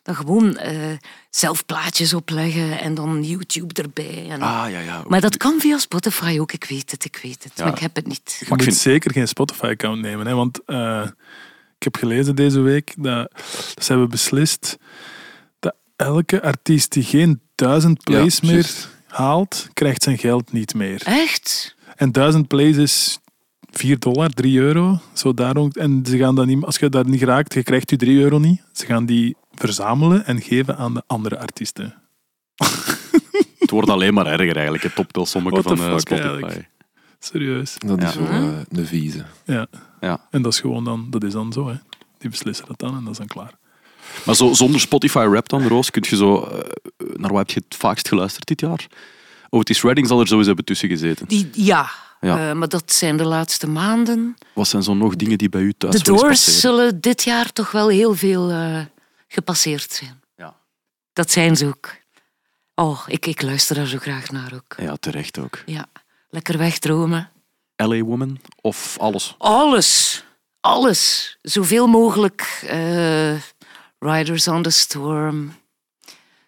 dan gewoon eh, zelf plaatjes opleggen en dan YouTube erbij. En... Ah, ja, ja. Maar dat kan via Spotify ook, ik weet het, ik weet het. Ja. Maar ik heb het niet. Je Maar moet ik vind- zeker geen Spotify-account nemen. Hè, want eh, ik heb gelezen deze week dat, dat ze hebben beslist dat elke artiest die geen duizend plays Ja, meer haalt, krijgt zijn geld niet meer. Echt? En duizend plays is 4 dollar, 3 euro. Zo daarom. En ze gaan dat niet, als je dat niet raakt, je krijgt je 3 euro niet. Ze gaan die verzamelen en geven aan de andere artiesten. [laughs] Het wordt alleen maar erger eigenlijk, het toptelsommetje What the van eh, fuck, Spotify. eigenlijk? Serieus. Dat is Ja. wel eh, een vieze. Ja. Ja. En dat is gewoon dan, dat is dan zo, hè. Die beslissen dat dan en dat is dan klaar. Maar zo, zonder Spotify rap dan, Roos, kun je zo... eh, naar wat heb je het vaakst geluisterd dit jaar? Otis Redding zal er sowieso hebben tussen gezeten. Die, ja, Ja. eh, maar dat zijn de laatste maanden. Wat zijn zo nog dingen die bij u thuis De Doors zullen dit jaar toch wel heel veel eh, gepasseerd zijn. Ja. Dat zijn ze ook. Oh, ik, ik luister daar zo graag naar ook. Ja, terecht ook. Ja, lekker wegdromen. LA Woman of alles? Alles. Alles. Zoveel mogelijk. eh, Riders on the Storm.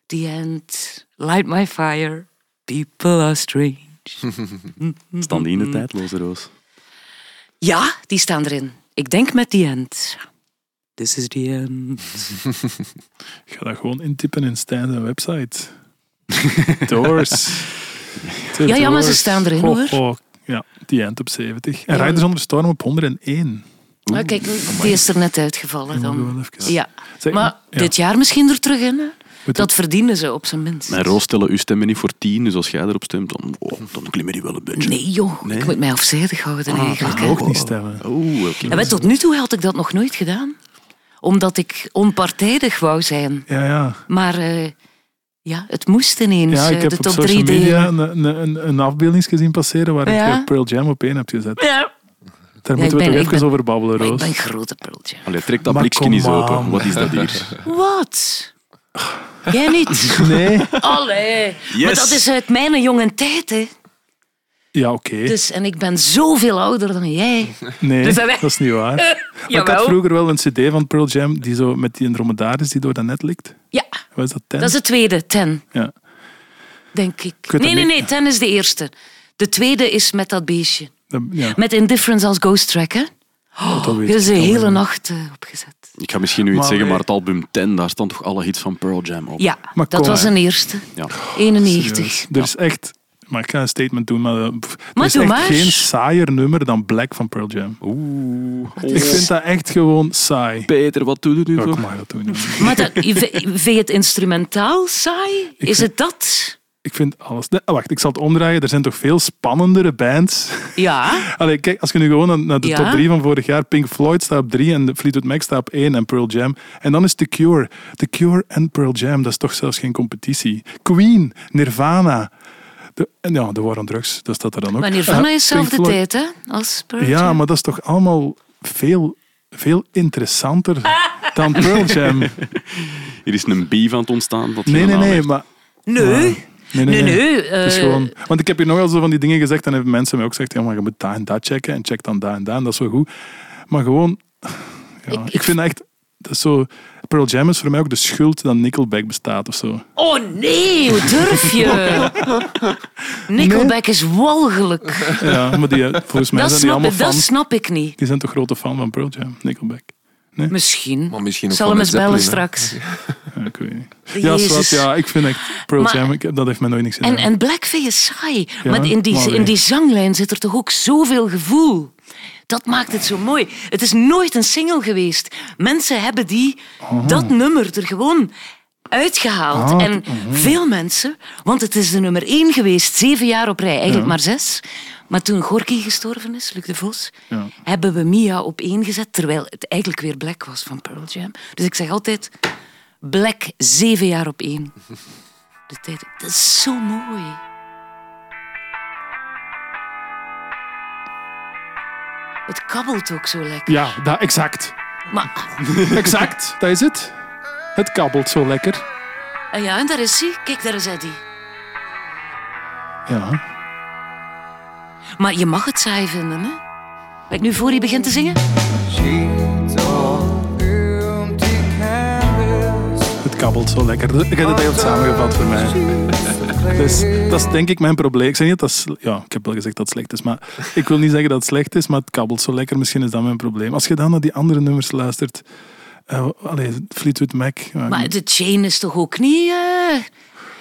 The End. Light My Fire. People are strange. [laughs] Staan die in de tijdloze Roos? Ja, die staan erin. Ik denk met The End. This is the end. [laughs] Ik ga dat gewoon intypen in Stijn zijn website. [laughs] Doors. The Ja, ja, maar ze staan erin, Ho, hoor. ho. Ja, die eind op 70. En Ja. Riders on the Storm op 101. Ah, kijk, die is er net uitgevallen dan. we wel even- Ja. Zeg, Maar ja. dit jaar misschien er terug in. Dat verdienen ze op zijn minst. Mijn Roos stellen uw stemmen niet voor tien, dus als jij erop stemt, dan, oh, dan klimmen die wel een beetje. Nee, joh. Nee? Ik moet mij afzijdig houden Ah, eigenlijk. ik ook niet stemmen. Oh, oké. En weet, tot nu toe had ik dat nog nooit gedaan. Omdat ik onpartijdig wou zijn. Ja, ja. Maar eh, ja, het moest ineens. ja eh, ik heb de op top social 3 media een, een, een, een afbeelding gezien passeren waar Ja. je Pearl Jam op één hebt gezet. Ja. Daar Ja, moeten ik we ben- toch ik even ben- over babbelen, Maar ik Roos. ben grote Pearl Jam. Allee, trek dat Maar blikje eens open. Wat is dat hier? [laughs] Wat? [laughs] Jij niet? Nee. Allee. Maar Yes. dat is uit mijn jonge tijd, hè. Ja, oké. Dus, en ik ben zoveel ouder dan jij. Nee, Dus dat dat- is niet waar. [laughs] Maar ik had vroeger wel een cd van Pearl Jam die zo met die dromedaris die door dat net likt. Ja, Wat is dat? Ten? dat is de tweede, Ten, Ja. denk ik. Nee, nee, nee, Ten is de eerste. De tweede is met dat beestje. Ja, Met Indifference als ghost track, hè. dat weet Dat is ik de wel, hele nacht eh, opgezet. Ik ga misschien nu iets Maar zeggen, maar het album 10, daar staan toch alle hits van Pearl Jam op? Ja, Maar dat kom, was een eerste. Ja. 91. Serieus. Er is echt... Maar ik ga een statement doen, maar, eh, pff, er Maar is doe echt maar. geen saaier nummer dan Black van Pearl Jam. Oeh. Ik vind dat echt gewoon saai. Peter, wat doe je nu Ja, kom [laughs] maar, dat doen we niet. Maar dat, vind je het instrumentaal saai? Is het dat? Ik vind alles... Nee, wacht, ik zal het omdraaien. Er zijn toch veel spannendere bands. [laughs] Ja. Allee, kijk, als je nu gewoon naar- naar de Ja. top 3 van vorig jaar... Pink Floyd staat op 3 en de Fleetwood Mac staat op 1 en Pearl Jam. En dan is The Cure. The Cure en Pearl Jam, dat is toch zelfs geen competitie. Queen, Nirvana... De, en ja, de War on Drugs, dat staat er dan ook. Maar Nirvana is dezelfde tijd, hè? Als Pearl Ja, maar dat is toch allemaal veel, veel interessanter [laughs] dan Pearl Jam. Nee, Hier is een beef aan het ontstaan. Dat nee, nee, heeft. maar... Nee. Nee, Nee, nee. Het is eh, gewoon, want ik heb hier nogal zo van die dingen gezegd en hebben mensen mij ook gezegd, ja, maar je moet dat en dat checken en check dan dat en dat en dat is wel goed. Maar gewoon, ja, ik, Ik- vind echt, dat is zo, Pearl Jam is voor mij ook de schuld dat Nickelback bestaat of zo. Oh nee, hoe durf je? [laughs] Nickelback is walgelijk. Ja, maar die, volgens mij Dat zijn die snap, allemaal ik, dat snap ik niet. Die zijn toch grote fan van Pearl Jam, Nickelback. Misschien. Maar misschien ook Zal hem eens bellen straks. Ja, ik weet niet. Ja, zwart, ja, ik vind echt Pearl Maar- Jam, ik, dat heeft mij nooit niks gedaan. En, en Black vind je saai. Ja, maar in die, maar in nee. die zanglijn zit er toch ook zoveel gevoel. Dat maakt het zo mooi. Het is nooit een single geweest. Mensen hebben die, dat nummer er gewoon uitgehaald. Ah, en veel mensen, want het is de nummer één geweest, zeven jaar op rij, eigenlijk maar zes. Maar toen Gorky gestorven is, Luc de Vos, Ja. hebben we Mia op één gezet, terwijl het eigenlijk weer Black was van Pearl Jam. Dus ik zeg altijd, Black zeven jaar op één. De tijd, dat is zo mooi. Het kabbelt ook zo lekker. Ja, dat, exact. Maar, [laughs] Exact, dat is het. Het kabbelt zo lekker. en ja, en daar is hij. Kijk, daar is Eddie. Ja. Maar je mag het saai vinden, hè? Kijk, nu voor je begint te zingen. Het kabbelt zo lekker. Ik heb het heel samengevat voor mij. [laughs] Dus, dat is denk ik mijn probleem. Ik zeg niet dat Ja, ik heb wel gezegd dat het slecht is. Maar ik wil niet zeggen dat het slecht is, maar het kabbelt zo lekker. Misschien is dat mijn probleem. Als je dan naar die andere nummers luistert... allee, Fleetwood Mac. Maar de chain is toch ook niet... eh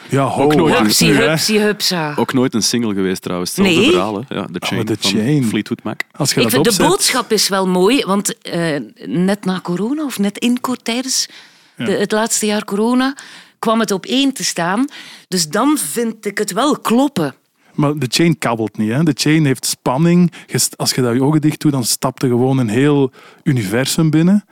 ja, ho, ook nooit. hupsie, hupsie, hupsa. Ook nooit een single geweest trouwens. Hetzelfde Nee. verhaal, hè. Ja, de Chain Oh, The van Chain. Fleetwood Mac. Als je Ik dat vind de boodschap is wel mooi, want eh, net na corona, of net in tijdens de, het laatste jaar corona, kwam het op één te staan. Dus dan vind ik het wel kloppen. Maar de chain kabbelt niet. Hè? De chain heeft spanning. Als je daar je ogen dicht doet, dan stapt er gewoon een heel universum binnen.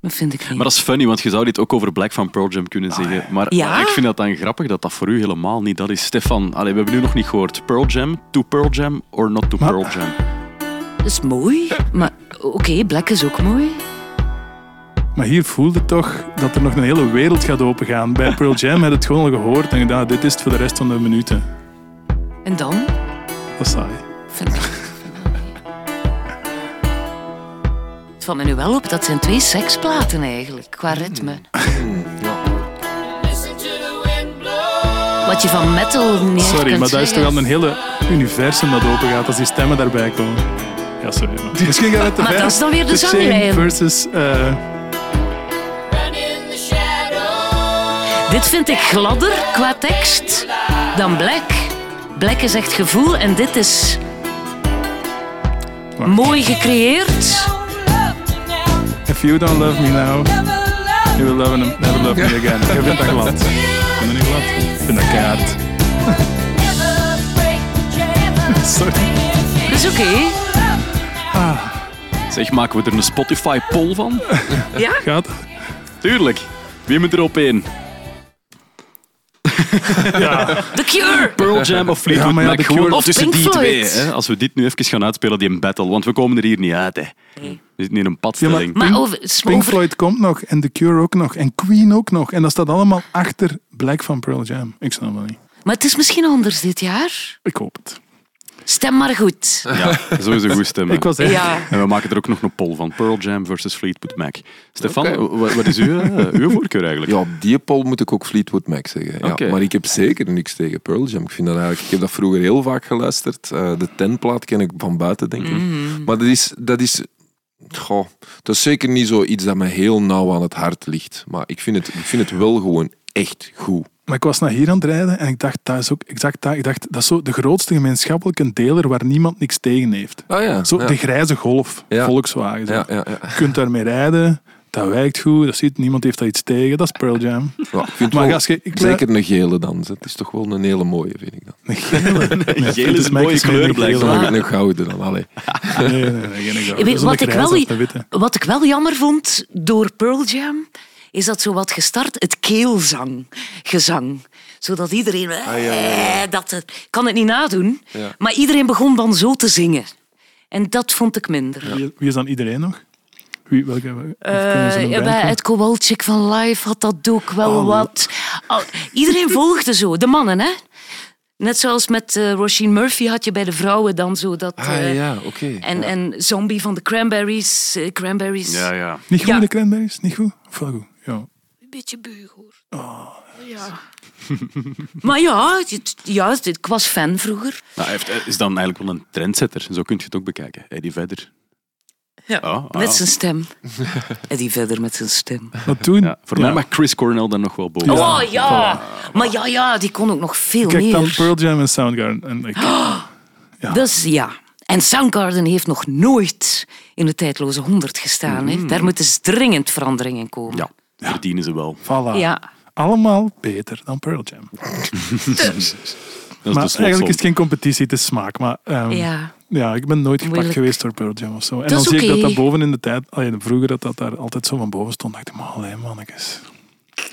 Dat vind ik niet. Maar dat is funny, want je zou dit ook over Black van Pearl Jam kunnen zeggen. Maar, Ja? maar ik vind dat dan grappig dat dat voor u helemaal niet dat is. Stefan, allee, we hebben nu nog niet gehoord. Pearl Jam, to Pearl Jam or not to Maar- Pearl Jam? Dat is mooi. Maar oké, Black is ook mooi. Maar hier voelde toch dat er nog een hele wereld gaat opengaan. Bij Pearl Jam had het gewoon al gehoord en gedacht, dit is het voor de rest van de minuten. En dan? Dat is saai. Het valt me nu wel op, dat zijn twee seksplaten eigenlijk, qua ritme. Wat je van metal echt Sorry, maar dat is toch al een hele universum dat open gaat als die stemmen daarbij komen. Ja, sorry. Maar. Misschien gaat het te Maar ver. dat is dan weer de zanglijn. versus... eh, Dit vind ik gladder qua tekst dan Black. Black is echt gevoel en dit is mooi gecreëerd. If you don't love me now, you will love him, never love me again. [laughs] Ik vind dat glad. Ik vind dat niet glad. Ik vind dat keihard. [laughs] Sorry. Dat is oké. Zeg, maken we er een Spotify-poll van? Ja? Gaat? Tuurlijk. Wie moet er op één? The Cure. Pearl Jam of Fleetwood Ja, maar ja, Mac? The Gewoon Cure- Of tussen Pink die twee. Floyd. Hè? Als we dit nu even gaan uitspelen, die battle. Want we komen er hier niet uit. Hè. We zitten in een padstelling. Maar Pink- over, Pink over- Floyd komt nog en The Cure ook nog en Queen ook nog. En dat staat allemaal achter Black van Pearl Jam. Ik snap dat niet. maar het is misschien anders dit jaar. Ik hoop het. Stem maar goed. Ja, sowieso goed stemmen. Ik was echt... Ja. En we maken er ook nog een poll van. Pearl Jam versus Fleetwood Mac. Stefan, wat is uw, eh, uw voorkeur eigenlijk? Ja, op die poll moet ik ook Fleetwood Mac zeggen. Ja. Maar ik heb zeker niks tegen Pearl Jam. Ik, vind dat eigenlijk, ik heb dat vroeger heel vaak geluisterd. Eh, de tenplaat ken ik van buiten, denk ik. Mhm. Maar dat is, dat is... Goh, dat is zeker niet zoiets dat me heel nauw aan het hart ligt. Maar ik vind het, ik vind het wel gewoon echt goed. Maar ik was naar hier aan het rijden en ik dacht, dat is ook exact dat. Ik dacht, dat is zo de grootste gemeenschappelijke deler waar niemand niks tegen heeft. Ah ja. Zo ja. de grijze golf, Ja. Volkswagen. zo. ja, ja, ja. Je kunt daarmee rijden, dat werkt goed, dat ziet, niemand heeft daar iets tegen. Dat is Pearl Jam. Ja, ik vind Maar wel, als je- ik- zeker een gele dan. Het is toch wel een hele mooie, vind ik dan. Een gele. [laughs] Nee, Geel is een mooie kleur, gele. blijkbaar. [laughs] Een gouden dan, allee. [laughs] Nee, nee, nee, geen gouden. Ik wel, wat ik wel jammer vond door Pearl Jam, is dat zo wat gestart, het keelzang, gezang. Zodat iedereen... eh, Dat, kan het niet nadoen, Ja. maar iedereen begon dan zo te zingen. En dat vond ik minder. Wie, wie is dan iedereen nog? Wie, welke, Eh, ja, band bij het Kowalczyk van Live had dat ook wel Oh. wat. Al- iedereen volgde zo, de mannen, hè? Net zoals met eh Roisin Murphy had je bij de vrouwen dan zo dat. Ah eh, ja, oké. en, en Zombie van de Cranberries. cranberries. Ja, ja. Niet goed, Ja. de cranberries? Niet goed? Of wel goed? Ja. Een beetje beug hoor. Ja. [laughs] maar ja, het- ik was fan vroeger. Nou, hij heeft, hij is dan eigenlijk wel een trendsetter. Zo kun je het ook bekijken. Eddie Vedder. Ja. Ah, ah, Met zijn stem. [laughs] En die verder met zijn stem. Maar toen... Ja, voor mij mag Chris Cornell dan nog wel boven. Oh ja, maar ja, ja, die kon ook nog veel Kijk dan meer. Pearl Jam en Soundgarden. En ik, [gasps] Ja. Dus ja. En Soundgarden heeft nog nooit in de tijdloze 100 gestaan. Hè. Daar moeten dus dringend veranderingen in komen. Ja, verdienen ze wel. voilà. Ja. Allemaal beter dan Pearl Jam. [laughs] Is maar eigenlijk is het geen competitie, het is smaak. Maar ehm, ja. Ja. ik ben nooit gepakt Moeilijk. geweest door Pearl Jam of zo. En dan zie ik dat dat boven in de tijd... Allee, vroeger dat dat daar altijd zo van boven stond. dacht ik, maar alleen mannetjes.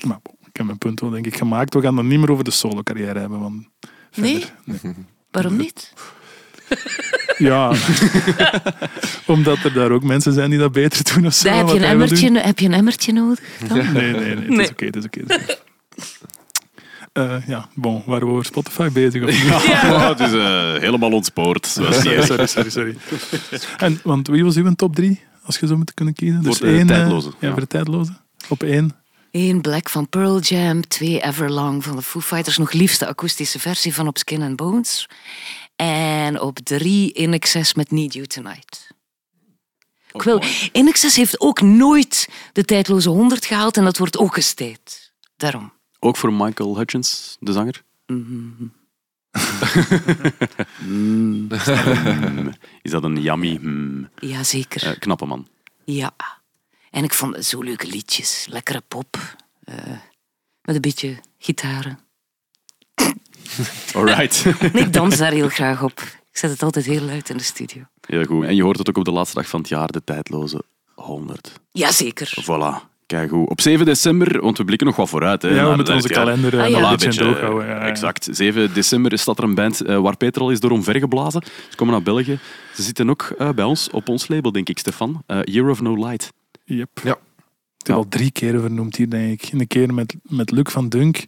Maar ik heb mijn punt wel denk ik gemaakt. We gaan dan niet meer over de solo carrière hebben. Want Nee? verder- Waarom niet? [laughs] Ja, omdat er daar ook mensen zijn die dat beter doen of zo. Heb, je een emmertje, heb je een emmertje nodig? dan? Nee, nee, nee. Het Nee. is oké, het is. Eh, ja, bon, waren we over Spotify bezig? Of niet? [laughs] Ja, het is eh, helemaal ontspoord. [laughs] sorry, sorry, sorry. En, want wie was uw top drie, als je zo moet kunnen kiezen? Dus Voor de één, eh, tijdloze, Ja, ja. voor de tijdloze. Op één. Eén Black van Pearl Jam, twee Everlong van de Foo Fighters, nog liefste akoestische versie van Op Skin and Bones. En op drie In Excess met Need You Tonight. Ik wil, In Excess heeft ook nooit de tijdloze 100 gehaald en dat wordt ook gesteed. Daarom. Ook voor Michael Hutchins, de zanger. Mm. [laughs] Is dat een yummy, mm, Jazeker. eh, knappe man? Ja. En ik vond zo leuke liedjes. Lekkere pop. Eh, Met een beetje gitaren. [laughs] Alright. [laughs] Ik dans daar heel graag op. Ik zet het altijd heel luid in de studio. Heel goed. En je hoort het ook op de laatste dag van het jaar, de tijdloze 100. Jazeker. Voilà. Kijk goed. Op 7 december, want we blikken nog wat vooruit. Hè, Ja, we moeten het onze kalender eh, Ah, ja. een beetje. Ja, ja. Exact. 7 december staat er een band eh, waar Peter al is door omvergeblazen. Ze komen naar België. Ze zitten ook eh, bij ons op ons label, denk ik, Stefan. Eh, Year of No Light. Yep. Ja. Ik heb al drie keren vernoemd hier, denk ik. Een keer met, met Luc van Dunk.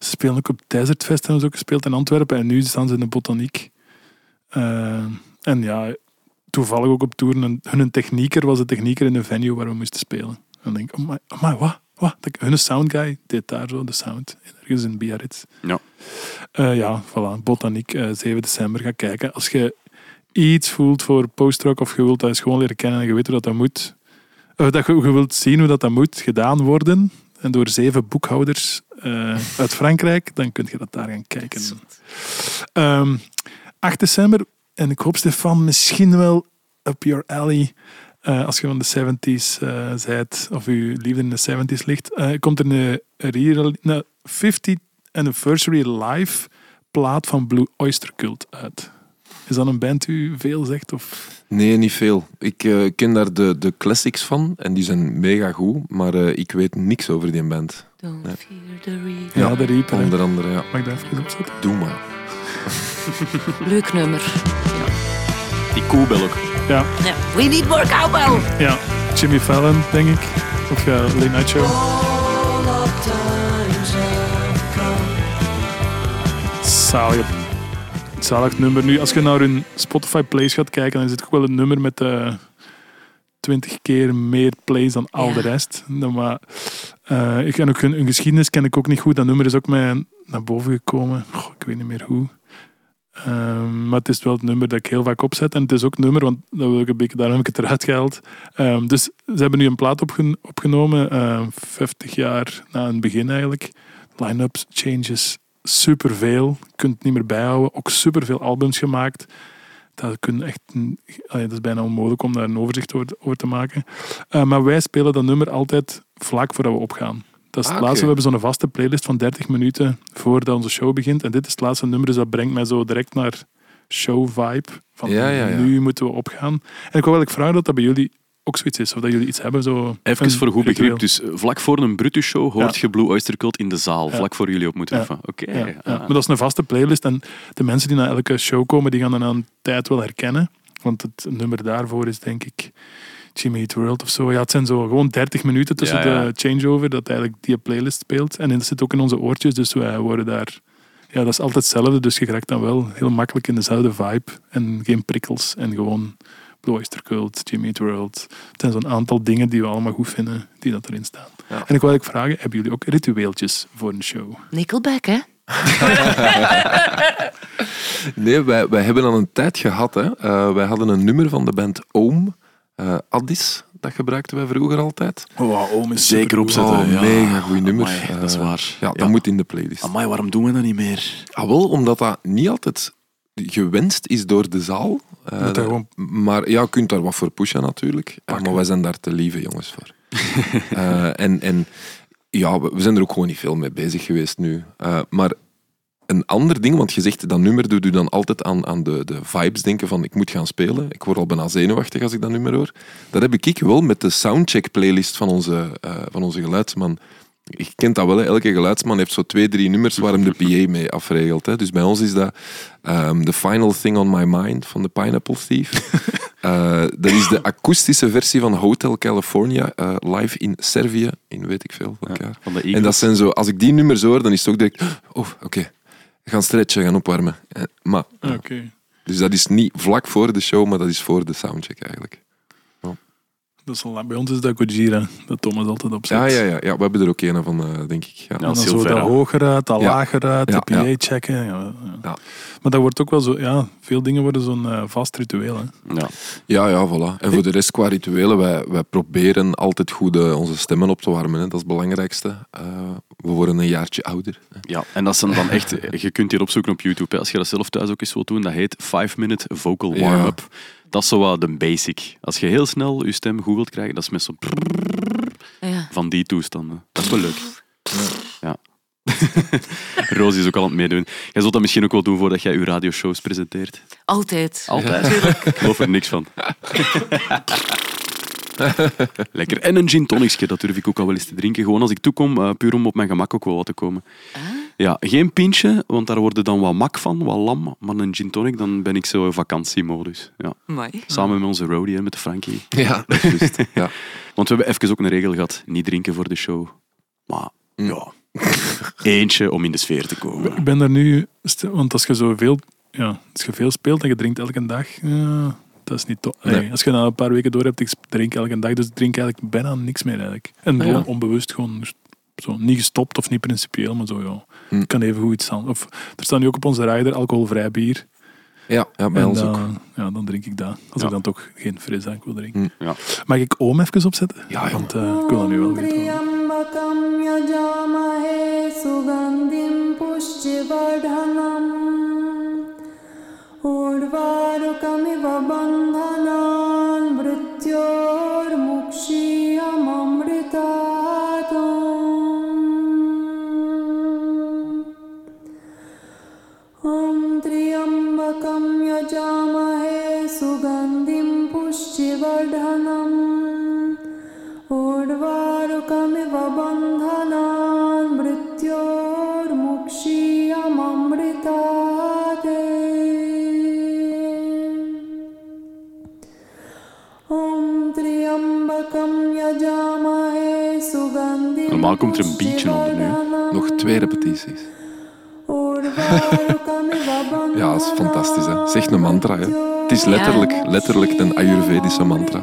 Ze spelen ook op Desert Fest, hebben ze ook gespeeld in Antwerpen. En nu staan ze in de Botaniek. Eh, en ja, toevallig ook op tour. En hun technieker was de technieker in de venue waar we moesten spelen. En dan denk ik, oh my, oh my wat? wat? Hun soundguy deed daar zo de sound. Ergens in Biarritz. Ja. Eh, ja, voilà. Botaniek, eh 7 december. Ga kijken. Als je iets voelt voor post-rock of je wilt dat eens gewoon leren kennen en je weet hoe dat, dat moet. Of dat je, je wilt zien hoe dat, dat moet gedaan worden. En door zeven boekhouders eh, uit Frankrijk, dan kun je dat daar gaan kijken. Ehm 8 december, en ik hoop Stefan, misschien wel up your alley. eh, als je van de 70s eh zijt, of je liefde in de 70s ligt, eh, komt er een, een 50th anniversary live plaat van Blue Oyster Cult uit. Is dat een band u veel zegt? Of? Nee, niet veel. Ik eh, ken daar de, de classics van en die zijn mega goed, maar eh, ik weet niks over die band. Don't Nee. fear the reaper. Ja, de Reaper. hè. Onder andere, ja. Mag ik dat even opzetten? Doe maar. Leuk nummer. Die koebel ook. Ja, Ja. We need more cowbell. ja. Jimmy Fallon, denk ik. Of ja, Late Night Show. Zalig nummer. Nu, als je naar hun Spotify plays gaat kijken, dan is het ook wel een nummer met eh 20 keer meer plays dan al Ja. de rest. Maar, eh, ik ken ook hun, hun geschiedenis ken ik ook niet goed. Dat nummer is ook mij naar boven gekomen. Goh, ik weet niet meer hoe. Ehm, maar het is wel het nummer dat ik heel vaak opzet. En het is ook het nummer, want dat wil ik een beetje, daarom heb ik het eruit gehaald. Ehm, dus ze hebben nu een plaat opgen- opgenomen, ehm 50 jaar na het begin eigenlijk. Line-ups, changes, superveel. Je kunt het niet meer bijhouden. Ook superveel albums gemaakt. Dat, kun echt, dat is bijna onmogelijk om daar een overzicht over, over te maken. Eh, maar wij spelen dat nummer altijd vlak voordat we opgaan. Dat is het Ah, laatste. We hebben zo'n vaste playlist van 30 minuten voordat onze show begint. En dit is het laatste nummer, dus dat brengt mij zo direct naar show-vibe. Van Ja, ja, ja. nu moeten we opgaan. En ik wil wel vragen dat dat bij jullie ook zoiets is. Of dat jullie iets hebben. Zo Even een voor goed begrip. Dus vlak voor een Brutus-show hoort Ja. je Blue Oyster Cult in de zaal. Vlak voor jullie op moeten Ja. Oké. Ja, ja. ah. Maar dat is een vaste playlist. En de mensen die naar elke show komen, die gaan dan aan een tijd wel herkennen. Want het nummer daarvoor is denk ik Jimmy Eat World of zo. Ja, het zijn zo gewoon 30 minuten tussen de changeover dat eigenlijk die playlist speelt. En dat zit ook in onze oortjes, dus wij worden daar... Ja, dat is altijd hetzelfde, dus je raakt dan wel heel makkelijk in dezelfde vibe. En geen prikkels en gewoon Blue Oyster Cult, Jimmy Eat World. Het zijn zo'n aantal dingen die we allemaal goed vinden, die dat erin staan. Ja. En ik wil eigenlijk vragen, hebben jullie ook ritueeltjes voor een show? Nickelback, hè? [laughs] Nee, wij, wij hebben al een tijd gehad. Hè. Eh, wij hadden een nummer van de band Oom, eh, Addis. Dat gebruikten wij vroeger altijd. Oh, oom is Zeker opzetten. Oh, ja. mega goed nummer. Amai, dat is Eh, waar. Ja, dat moet in de playlist. Amai, waarom doen we dat niet meer? Ah, wel, omdat dat niet altijd gewenst is door de zaal. Eh, gewoon- Maar ja, je kunt daar wat voor pushen natuurlijk. Eh, maar wij zijn daar te lieve jongens voor. [laughs] Eh, en, en ja, we we zijn er ook gewoon niet veel mee bezig geweest nu. Maar een ander ding, want je zegt dat nummer doet u dan altijd aan, aan de, de vibes denken van ik moet gaan spelen. Ik word al bijna zenuwachtig als ik dat nummer hoor. Dat heb ik wel met de soundcheck playlist van onze, van onze geluidsman. Je kent dat wel, hè? elke geluidsman heeft zo twee, drie nummers waar hem de PA mee afregelt. Hè? Dus bij ons is dat ehm, The Final Thing on My Mind van de Pineapple Thief. [laughs] Eh, dat is de akoestische versie van Hotel California, eh, live in Servië, in weet ik veel welk jaar. Van de En dat zijn zo, als ik die nummers hoor, dan is het ook direct, oh, oké, gaan stretchen, gaan opwarmen. Eh, Maar, Oké. dus dat is niet vlak voor de show, maar dat is voor de soundcheck eigenlijk. Dat is al lang. Bij ons is dat Gojira, dat Thomas altijd opzet. Ja, ja, ja, ja, we hebben er ook een van, eh, denk ik. Ja. Ja, En dan zo Silvera. dat hoger uit, dat Ja. lager uit, Ja, de PA ja. checken. Ja, ja. Ja. Maar dat wordt ook wel zo, ja, veel dingen worden zo'n eh, vast ritueel. Hè. Ja. Ja, ja, voilà. En voor de rest qua rituelen, wij, wij proberen altijd goed eh, onze stemmen op te warmen. Hè. Dat is het belangrijkste. Eh, we worden een jaartje ouder. hè. ja, en dat zijn dan echt... Je kunt hier opzoeken op YouTube. Hè. Als je dat zelf thuis ook eens wilt doen, dat heet 5-minute vocal Ja. Dat is zo wat de basic. Als je heel snel je stem goed wilt krijgen, dat is met zo'n Ja. van die toestanden. Dat is wel leuk. Ja. [laughs] Roos is ook al aan het meedoen. Jij zult dat misschien ook wel doen voordat jij je radioshows presenteert. Altijd. Altijd. [laughs] Ik geloof er niks van. [laughs] Lekker. En een gin tonicje, dat durf ik ook al wel eens te drinken. Gewoon als ik toekom, eh, puur om op mijn gemak ook wel wat te komen. Ja, geen pintje, want daar worden dan wat mak van, wat lam. Maar een gin tonic, dan ben ik zo in vakantiemodus. Ja. Mooi. Samen met onze roadie en met de Frankie. Ja, juist. [laughs] Ja. Want we hebben even ook een regel gehad, niet drinken voor de show. Maar ja, eentje om in de sfeer te komen. Ik ben daar nu, want als je zoveel, ja, als je veel speelt en je drinkt elke dag, ja, dat is niet tof. Nee. Als je na een paar weken door hebt, ik drink elke dag, dus ik drink eigenlijk bijna niks meer eigenlijk. En Ah, gewoon ja. onbewust gewoon zo, niet gestopt of niet principieel, maar zo ja. Hm. Kan even goed iets staan. Of er staat nu ook op onze rijder alcoholvrij bier. Ja, ja bij ons ook. Ja, dan drink ik dat. Als ik dan toch geen fris drank wil drinken. Hm. Ja. Mag ik oom even opzetten? Ja, ja. Want eh, ik wil dat nu wel weten. पुष्टिवर्धनम् उर्वारुकमिव बन्धनान् मृत्योर्मुक्षीयममृतात् ॐ त्र्यम्बकं यजामहे सुगन्धिं Normaal komt er een beatje onder nu, hè. पुष्टिवर्धनम्. Nog twee repetities. उर्वारुकमिव Ja, dat is fantastisch. Hè. Zeg een mantra. Hè. Het is letterlijk, letterlijk een Ayurvedische mantra.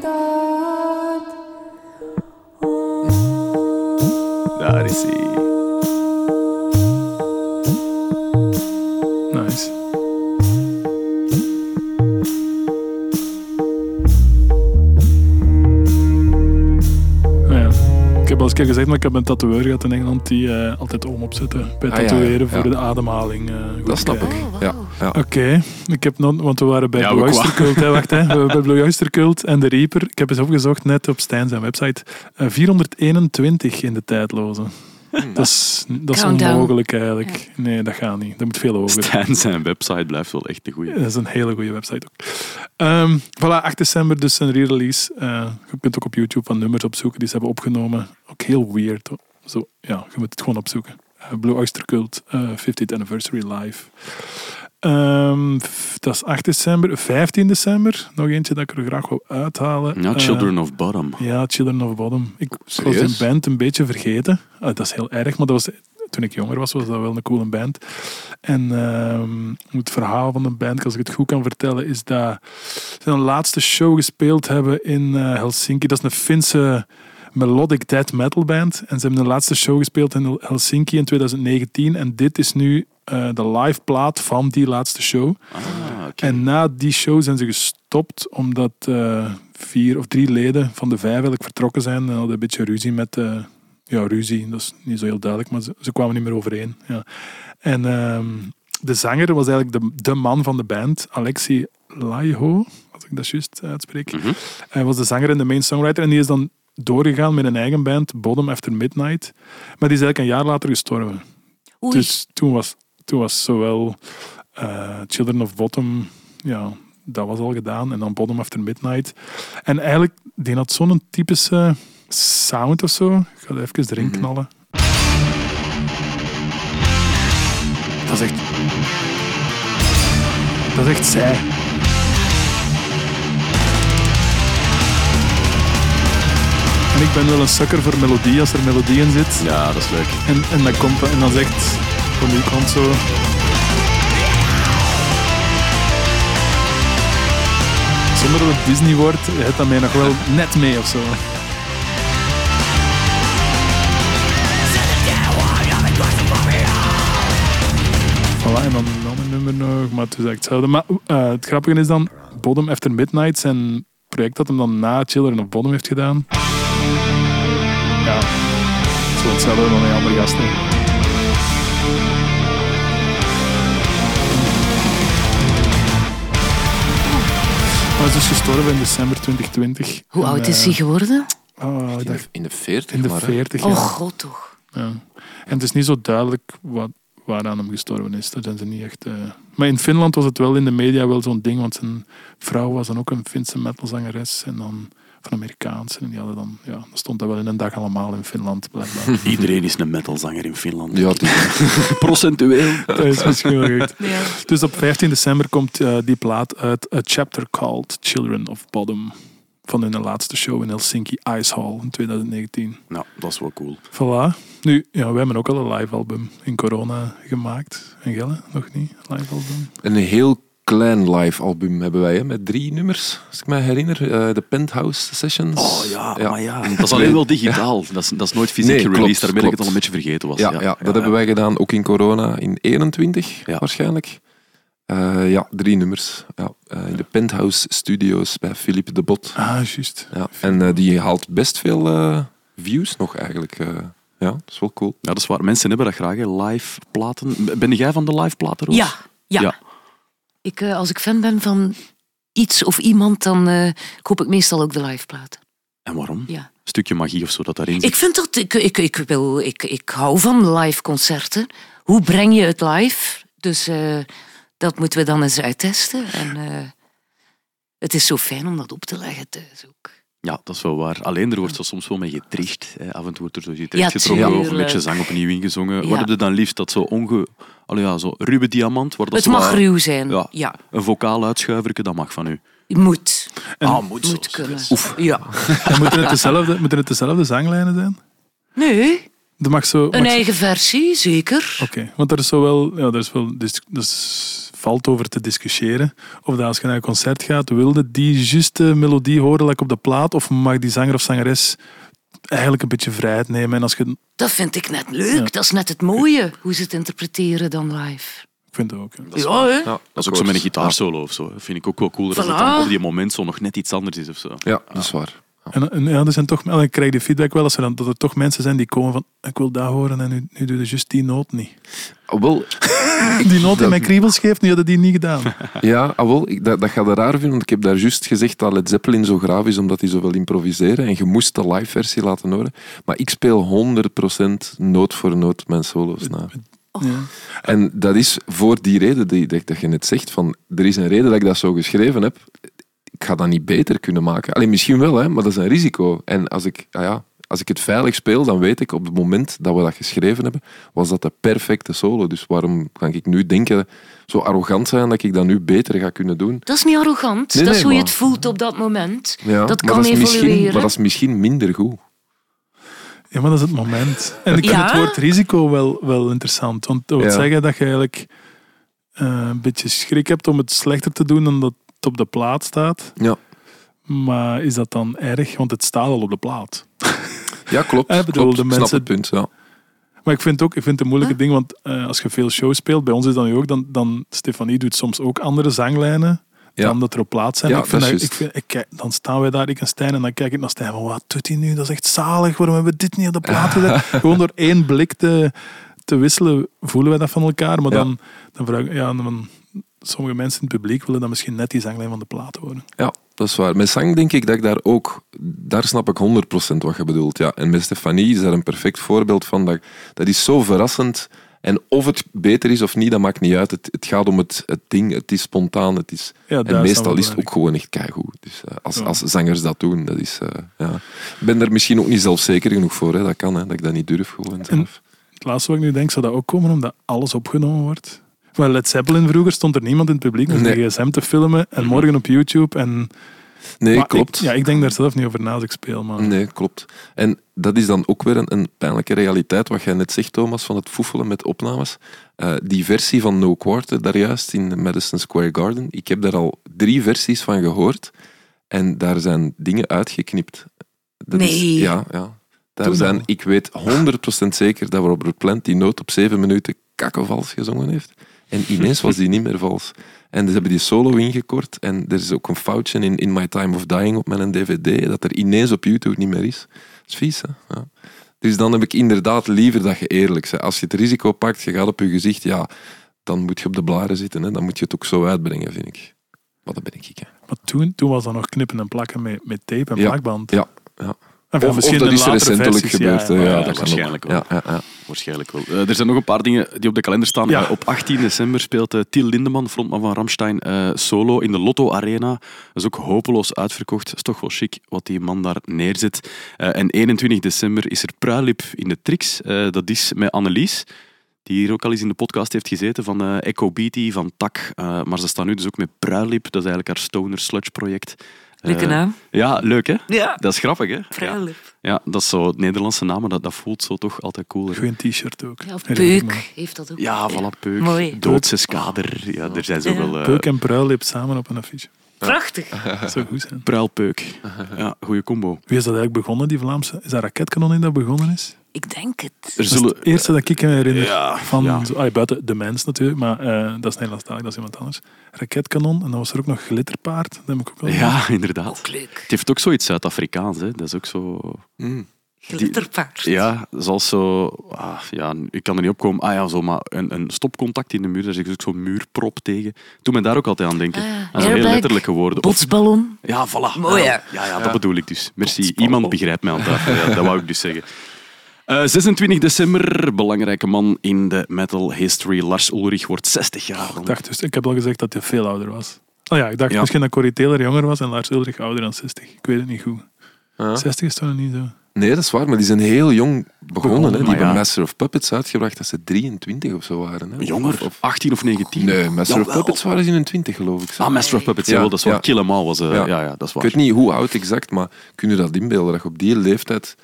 Daar is hij. Nice. Ah ja. Ik heb al eens een keer gezegd, maar ik heb een tatoeëur gehad in Engeland die eh, altijd oom opzetten bij Ah, ja, tatoeëren ja. voor de ademhaling. eh, Dat snap ik. Oh, Ja, ja. Oké, ik heb nog, want we waren bij Ja, Blue Oyster. Cult. Hè, wacht, hè. [laughs] We waren bij Blue Oyster Cult en de Reaper. Ik heb eens opgezocht net op Stijn zijn website. Eh, 421 in de tijdloze. Dat is, dat is onmogelijk eigenlijk. Nee, dat gaat niet. Dat moet veel hoger. Stijn zijn website blijft wel echt een goeie. Dat is een hele goede website ook. Ehm voilà, 8 december dus een re-release. Eh, je kunt ook op YouTube van nummers opzoeken die ze hebben opgenomen. Ook heel weird. hoor. Zo, ja, je moet het gewoon opzoeken. Eh, Blue Oyster Cult, eh 50th Anniversary Live. Ehm, dat is 8 december. 15 december, nog eentje dat ik er graag wil uithalen. Ja, Eh, Children of Bottom. ja, Children of Bottom. Ik was die band een beetje vergeten. Ah, dat is heel erg, maar dat was, toen ik jonger was, was dat wel een coole band. En ehm, het verhaal van de band, als ik het goed kan vertellen, is dat ze een laatste show gespeeld hebben in eh, Helsinki. Dat is een Finse melodic death metal band. En ze hebben een laatste show gespeeld in Helsinki in 2019. En dit is nu eh, de live plaat van die laatste show. Ah, oké. En na die show zijn ze gestopt omdat eh, vier of drie leden van de vijf eigenlijk vertrokken zijn. En hadden een beetje ruzie met... eh, ja, ruzie, dat is niet zo heel duidelijk, maar ze, ze kwamen niet meer overeen. Ja. En ehm, de zanger was eigenlijk de, de man van de band, Alexi Laiho, als ik dat juist uitspreek. Mhm. Hij was de zanger en de main songwriter en die is dan doorgegaan met een eigen band, Bottom After Midnight. Maar die is eigenlijk een jaar later gestorven. Oei. Dus toen was, toen was zowel eh, Children of Bottom, ja, dat was al gedaan. En dan Bottom After Midnight. En eigenlijk, die had zo'n typische sound of zo. Ik ga er even erin Mhm. knallen. Dat is echt... Dat is echt zij. En ik ben wel een sukker voor melodie als er melodie in zit. Ja, dat is leuk. En, en dan komt dat, en dan zegt Zonder dat het Disney wordt, het dan mij nog wel net mee of zo. Voilà, en dan nog een nummer nog, maar het is eigenlijk hetzelfde. Maar eh, het grappige is dan, Bottom After Midnight, zijn project dat hem dan na Children of Bottom heeft gedaan. Ja, zo hetzelfde dan die andere gasten. Hij is dus gestorven in december 2020. Hoe En, oud is eh, hij geworden? oh, ik In de, in de 40, in de maar, hè. 40 Oh god toch. Ja. En het is niet zo duidelijk wat, waaraan hem gestorven is. Dat zijn ze niet echt... eh. Maar in Finland was het wel in de media wel zo'n ding, want zijn vrouw was dan ook een Finse metalzangeres en dan Amerikaans. En die hadden dan... Ja, dat stond dat wel in een dag allemaal in Finland, blijkbaar. [laughs] Iedereen is een metalzanger in Finland. Ja, [laughs] Procentueel. dat is misschien wel goed. Ja. Dus op 15 december komt eh, die plaat uit A Chapter Called Children of Bottom. Van hun laatste show in Helsinki Ice Hall in 2019. Nou, dat is wel cool. Voilà. Nu, ja, wij hebben ook al een live album in corona gemaakt. En Gelle, nog niet? Live album. Een heel klein live album hebben wij, hè, met drie nummers, als ik me herinner. Eh, de Penthouse Sessions. Oh ja, maar ja. Dat is alleen wel digitaal. Dat, is, dat is nooit fysiek Nee, klopt, Daarmee dat ik het al een beetje vergeten was. Ja, ja, dat hebben wij gedaan, ook in corona, in 21 Ja. waarschijnlijk. Eh, ja, drie nummers. Ja, eh, in de Penthouse Studios bij Philippe de Bot. Ah, juist. Ja, en eh, die haalt best veel eh, views nog eigenlijk. eh. ja, dat is wel cool. Ja, dat is waar. Mensen hebben dat graag, hè. live platen. Ben jij van de live platen, Roos? Ja, ja. Ja. Ik, eh, als ik fan ben van iets of iemand, dan eh, koop ik meestal ook de liveplaten. En waarom? Ja. Een stukje magie of zo dat daarin zit. Ik vind dat, ik, ik, ik, wil, ik, ik hou van live concerten. Hoe breng je het live? Dus eh, dat moeten we dan eens uittesten. En het is zo fijn om dat op te leggen thuis ook. Ja, dat is wel waar. Alleen er wordt zo soms wel mee getricht. Hè. Af en toe wordt er zo Ja, getricht getrokken of een beetje zang opnieuw ingezongen. Ja. Wat heb je dan liefst? Dat zo onge... Allee, ja, zo ruwe diamant? Waar dat Het zo mag ruw zijn. Ja. Ja. Een vocaal uitschuiverke, dat mag van u. Moet. ah, moet, Moet zo. kunnen. Oef. Ja. En moeten het dezelfde, moeten het dezelfde zanglijnen zijn? Nee, Dat mag zo... een mag zo- eigen versie, zeker. Oké, want er is zo wel... Ja, er is wel dus valt over te discussiëren. Of dat als je naar een concert gaat, wilde die juiste melodie horen like op de plaat, of mag die zanger of zangeres eigenlijk een beetje vrijheid nemen. En als je... Ik Dat vind ik net leuk. Ja. Dat is net het mooie, hoe ze het interpreteren dan live. vind het ook. hè. Ja, hè? Ja, Dat is ook zo met een gitaarsolo of zo. Dat vind ik ook wel cooler als het Voilà. dan op die moment zo nog net iets anders is of zo. Ja, dat is waar. En, en ja, er zijn toch, en ik krijg de feedback wel als er dan, dat er toch mensen zijn die komen van ik wil dat horen en nu, nu doe je juist die noot niet. Ah, wel, [laughs] Die noot die mijn kriebels geeft, nu hadden die niet gedaan. [laughs] ja, ah, wel ik, dat, dat gaat raar vinden, want ik heb daar juist gezegd dat Led Zeppelin zo graaf is omdat hij zoveel improviseren en je moest de live versie laten horen. Maar ik speel 100% noot voor noot mijn solo's na. Ja. En dat is voor die reden die, dat, dat je net zegt, van, er is een reden dat ik dat zo geschreven heb. Ik ga dat niet beter kunnen maken. Alleen misschien wel, hè, maar dat is een risico. En als ik, ah ja, als ik het veilig speel, dan weet ik op het moment dat we dat geschreven hebben, was dat de perfecte solo. Dus waarom kan ik nu denken, zo arrogant zijn dat ik dat nu beter ga kunnen doen? Dat is niet arrogant. Nee, dat is hoe je het voelt op dat moment. Ja, dat kan evolueren. Maar dat is misschien minder goed. ja, maar dat is het moment. En ik vind Ja? het woord risico wel, wel interessant. Want dat wil Ja. zeggen dat je eigenlijk eh, een beetje schrik hebt om het slechter te doen dan dat op de plaat staat. Ja, Maar is dat dan erg? Want het staat al op de plaat. ja klopt. [laughs] Eh, bedoel, klopt. de Ik snap mensen- het punt. Ja. Maar ik vind, ook, ik vind het een moeilijke ding, want eh, als je veel shows speelt, bij ons is dat nu ook, dan, dan Stefanie doet soms ook andere zanglijnen Ja. dan dat er op plaats zijn. Ja, ik vind dat is dat- ik vind, ik, kijk- dan staan wij daar, ik en Stijn, en dan kijk ik naar Stijn van, wat doet hij nu? Dat is echt zalig, waarom hebben we dit niet op de plaat [laughs] gezet? Gewoon door één blik te, te wisselen, voelen wij dat van elkaar. Maar Ja. dan, dan vraag ik, ja, dan, sommige mensen in het publiek willen dan misschien net die zanglijn van de plaat horen. Ja, dat is waar. Met zang denk ik dat ik daar ook... Daar snap ik 100% wat je bedoelt. Ja. En met Stefanie is daar een perfect voorbeeld van. Dat, dat is zo verrassend. En of het beter is of niet, dat maakt niet uit. Het, het gaat om het, het ding. Het is spontaan. Het is, Ja, en meestal is het ook gewoon echt keigoed. Dus, eh, als, Ja. als zangers dat doen, dat is... eh, ja. Ik ben er misschien ook niet zelfzeker genoeg voor. Hè. Dat kan, hè, dat ik dat niet durf gewoon zelf. Het laatste wat ik nu denk, zou dat ook komen omdat alles opgenomen wordt. Maar Led Zeppelin vroeger stond er niemand in het publiek om Nee. de gsm te filmen en morgen op YouTube. En, Nee, maar klopt. Ik, ja, ik denk daar zelf niet over na als ik speel. Maar Nee, klopt. En dat is dan ook weer een, een pijnlijke realiteit, wat jij net zegt, Thomas, van het foefelen met opnames. Eh, die versie van No Quarter, daar juist in Madison Square Garden, ik heb daar al drie versies van gehoord en daar zijn dingen uitgeknipt. Dat is- Nee. ja, ja. Daar zijn, ik weet 100% zeker dat Robert Plant die noot op zeven minuten kakkenvals gezongen heeft. En ineens was die niet meer vals. En ze hebben die solo ingekort. En er is ook een foutje in In My Time of Dying op mijn dvd, dat er ineens op YouTube niet meer is. Dat is vies, hè? Ja. Dus dan heb ik inderdaad liever dat je eerlijk bent. Als je het risico pakt, je gaat op je gezicht, ja, dan moet je op de blaren zitten. Hè? Dan moet je het ook zo uitbrengen, vind ik. Maar dat ben ik. Hè. Maar toen, toen was dat nog knippen en plakken met, met tape en Ja. plakband. Ja, ja. Enfin, Of, of misschien dat is recentelijk gebeurd. ja. Ja, Ja, dat waarschijnlijk wel. Ja, ja, ja. Waarschijnlijk wel. Eh, er zijn nog een paar dingen die op de kalender staan. Eh, op 18 december speelt eh, Till Lindeman, frontman van Ramstein, solo in de Lotto Arena. Dat is ook hopeloos uitverkocht. Dat is toch wel chic wat die man daar neerzet. En 21 december is er Pruilip in de Trix. Dat is met Annelies, die hier ook al eens in de podcast heeft gezeten, van eh, Echo Beatty, van Tak. Maar ze staan nu dus ook met Pruilip. Dat is eigenlijk haar stoner sludge project. Leuke Eh, naam. Ja, leuk hè? Ja. Dat is grappig hè? Ja. Pruilip. Ja, dat is zo het Nederlandse naam, maar dat, dat voelt zo toch altijd cooler. Goeie t-shirt ook. Ja, of. Peuk heeft dat ook. Ja, voilà, Peuk. Mooi. Doodse skader. Ja, er zijn zoveel... eh Peuk en Pruilip samen op een affiche. Prachtig. [laughs] Dat zou goed zijn. Pruilpeuk. Ja, goede combo. Wie is dat eigenlijk begonnen, die Vlaamse? Is dat Raketkanon die dat begonnen is? Ik denk het. Er Dat is zullen... het eerste dat ik me herinner. Ja, van, ja. Allee, buiten de mens natuurlijk, maar eh, dat is Nederlandstalig, dat is iemand anders. Raketkanon, en dan was er ook nog Glitterpaard. Dat heb ik ook wel Ja, inderdaad. Ook leuk. Het heeft ook zoiets Zuid-Afrikaans. hè. Dat is ook zo... Mm. Glitterpaard. Ja, zoals zo... Ah, ja, ik kan er niet op komen. Ah ja, zo, maar een, een stopcontact in de muur, daar zit ook zo'n muurprop tegen. Doe me daar ook altijd aan denken. Ah, Dat zijn heel letterlijke woorden. Botsballon. ja, voilà. Mooi, ja. Ja, ja, dat bedoel ik dus. Merci. Botsballon. Iemand begrijpt mij aan tafel. Ja, dat wou ik dus zeggen. Eh, 26 december, belangrijke man in de metal history. Lars Ulrich wordt 60 jaar. Ik dacht dus, ik heb al gezegd dat hij veel ouder was. Oh ja, ik dacht Ja. misschien dat Corrie Taylor jonger was en Lars Ulrich ouder dan 60. Ik weet het niet goed. Ja. 60 is toch nog niet zo? Nee, dat is waar, maar die zijn heel jong begonnen. Hè. Die hebben ja. Master of Puppets uitgebracht dat ze 23 of zo waren. Hè. Jonger, of 18 of 19. Nee, Master of. Puppets waren ze in hun 20 geloof ik. zo. Ah, Master of Puppets, Ja, ja, dat is waar. ja. Kill 'Em All was... eh, ja. Ja. Ja, dat is Ik waar. weet niet hoe oud exact, maar kun je dat inbeelden dat je op die leeftijd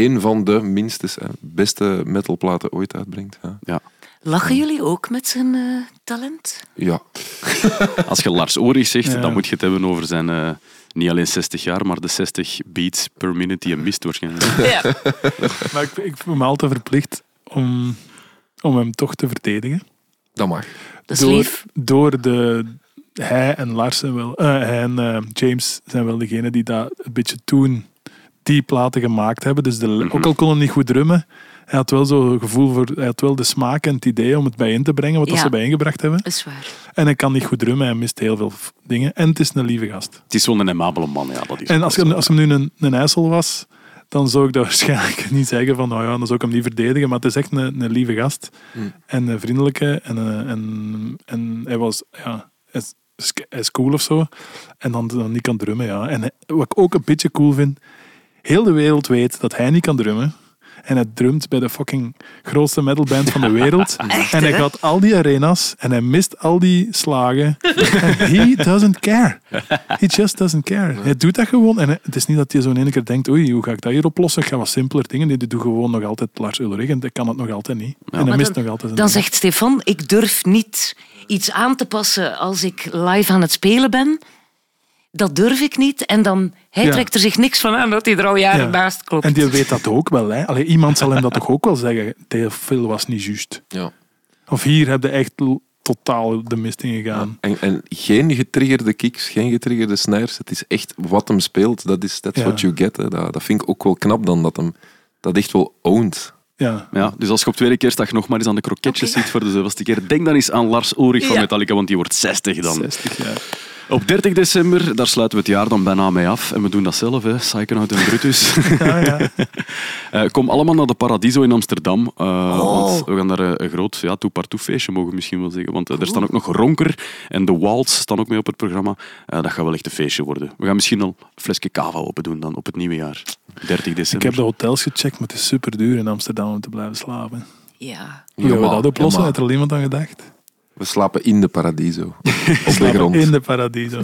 één van de minstens hè, beste metalplaten ooit uitbrengt. Ja. Lachen jullie ook met zijn eh, talent? ja. [laughs] Als je Lars Ulrich zegt, Ja. dan moet je het hebben over zijn... eh, niet alleen 60 jaar, maar de 60 beats per minute die hij mist waarschijnlijk. [laughs] Ja. Maar ik, ik voel me altijd verplicht om, om hem toch te verdedigen. Dat mag. Dat is door, lief. Door de... Hij en Lars zijn wel... eh, hij en eh, James zijn wel degene die dat een beetje toen die platen gemaakt hebben. Dus de, Mhm. ook al kon hij niet goed drummen, hij had wel zo gevoel voor... Hij had wel de smaak en het idee om het bijeen te brengen, wat dat Ja. ze bijeengebracht hebben. Dat is waar. En hij kan niet goed drummen, hij mist heel veel dingen. En het is een lieve gast. Het is zo'n een amabele man, ja. Dat is En als, zo. als hem nu een, een IJssel was, dan zou ik dat [laughs] waarschijnlijk niet zeggen van, nou ja, dan zou ik hem niet verdedigen. Maar het is echt een, een lieve gast. Mm. En een vriendelijke. En, eh, en, en hij was, ja, hij is, hij is cool of zo. En dan, dan niet kan drummen, ja. En wat ik ook een beetje cool vind, heel de wereld weet dat hij niet kan drummen. En hij drumt bij de fucking grootste metalband van de wereld. [laughs] en hij hè? gaat al die arenas en hij mist al die slagen. En he doesn't care. He just doesn't care. Hij doet dat gewoon. En het is niet dat hij zo in één keer denkt, oei, hoe ga ik dat hier oplossen? Ik ga wat simpeler dingen. Die doet gewoon nog altijd Lars Ulrich en dat kan het nog altijd niet. En hij mist dan, nog altijd dan ding. zegt Stefan, ik durf niet iets aan te passen als ik live aan het spelen ben. Dat durf ik niet. En dan, hij Ja. trekt er zich niks van aan dat hij er al jaren Ja. naast klopt. En die weet dat ook wel. Hè. Allee, iemand zal hem dat toch ook wel zeggen. Te veel was niet juist. Ja. Of hier heb je echt totaal de mist in gegaan. En, en geen getriggerde kicks, geen getriggerde snares. Het is echt wat hem speelt. Dat is that's Ja. what you get. Hè. Dat, dat vind ik ook wel knap dan, dat hem dat echt wel owned. Ja. Ja, dus als je op tweede kerstdag nog maar eens aan de kroketjes zit voor de zoveelste keer, denk dan eens aan Lars Ulrich van Ja. Metallica, want die wordt 60 dan. 60 jaar. Op 30 december, daar sluiten we het jaar dan bijna mee af. En we doen dat zelf, hè. Psychonaut en Brutus. [laughs] Ja, ja. Eh, kom allemaal naar de Paradiso in Amsterdam. eh, Oh. Want we gaan daar eh, een groot ja, toe-partout feestje, mogen we misschien wel zeggen. Want er staan ook nog Ronker en de Waltz staan ook mee op het programma. Eh, dat gaat wel echt een feestje worden. We gaan misschien al een flesje cava open doen dan op het nieuwe jaar. 30 Ik december. heb de hotels gecheckt, maar het is super duur in Amsterdam om te blijven slapen. Ja. Hoe gaan we dat oplossen? jawel. Heeft er al iemand aan gedacht? We slapen in de Paradiso. [laughs] Op de grond. In de paradiso.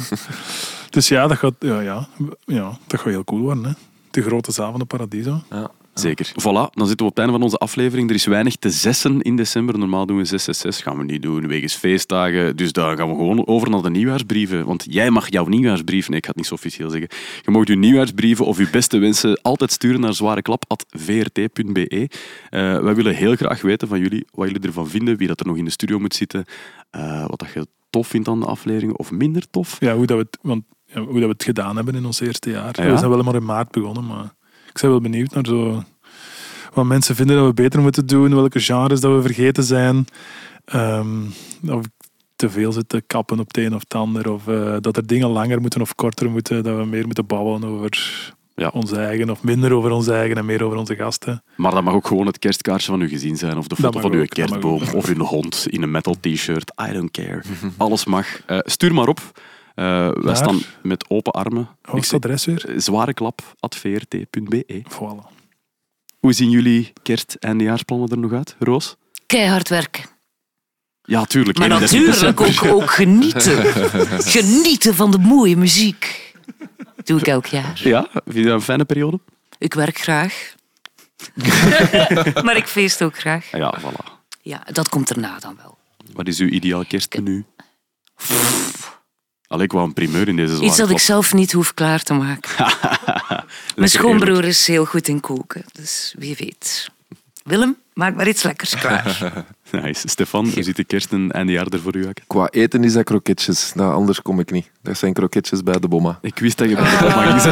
[laughs] dus ja, dat gaat, ja, ja, ja, dat gaat heel cool worden. Hè. De grote zaal van de paradiso. Ja. Zeker. Voilà, dan zitten we op het einde van onze aflevering. Er is weinig te zessen in december. Normaal doen we 666, gaan we niet doen, wegens feestdagen. Dus daar gaan we gewoon over naar de nieuwjaarsbrieven. Want jij mag jouw nieuwjaarsbrief, nee, ik ga het niet zo officieel zeggen. Je mag je nieuwjaarsbrieven of je beste wensen altijd sturen naar zwareklap.vrt.be. Eh wij willen heel graag weten van jullie wat jullie ervan vinden, wie dat er nog in de studio moet zitten, eh, wat dat je tof vindt aan de aflevering of minder tof. Ja, hoe, dat we het, want, ja, hoe dat we het gedaan hebben in ons eerste jaar. Ja. We zijn wel maar in maart begonnen, maar ik ben wel benieuwd naar zo, wat mensen vinden dat we beter moeten doen, welke genres dat we vergeten zijn. Ehm, of ik te veel zit te kappen op het een of het ander, of eh, dat er dingen langer moeten of korter moeten, dat we meer moeten babbelen over Ja. onze eigen of minder over onze eigen en meer over onze gasten. Maar dat mag ook gewoon het kerstkaartje van uw gezin zijn, of de foto van uw ook, kerstboom, of uw hond in een metal t-shirt. I don't care. [laughs] Alles mag. Eh, stuur maar op. Eh, wij staan met open armen. Hoe is het adres weer? Zwareklap.vrt.be. Voilà. Hoe zien jullie kerst- en eindejaarsplannen er nog uit, Roos? Keihard werken. Ja, tuurlijk. Maar 31 natuurlijk ook, [laughs] ook genieten. genieten van de mooie muziek. Doe ik elk jaar. Ja, vind je dat een fijne periode? Ik werk graag. [laughs] maar ik feest ook graag. Ja, voilà. Ja, dat komt erna dan wel. Wat is uw ideaal kerstmenu? Allee, ik wou een primeur in deze zware Iets dat ik zelf niet hoef klaar te maken. [laughs] Mijn schoonbroer is heel goed in koken, dus wie weet. Willem, maak maar iets lekkers klaar. [laughs] Nice. Stefan, hoe ziet de kerst en eindejaar er voor u uit? Qua eten is dat kroketjes. Nou, anders kom ik niet. Dat zijn kroketjes bij de bomma. Ik wist dat je bij de mag [laughs]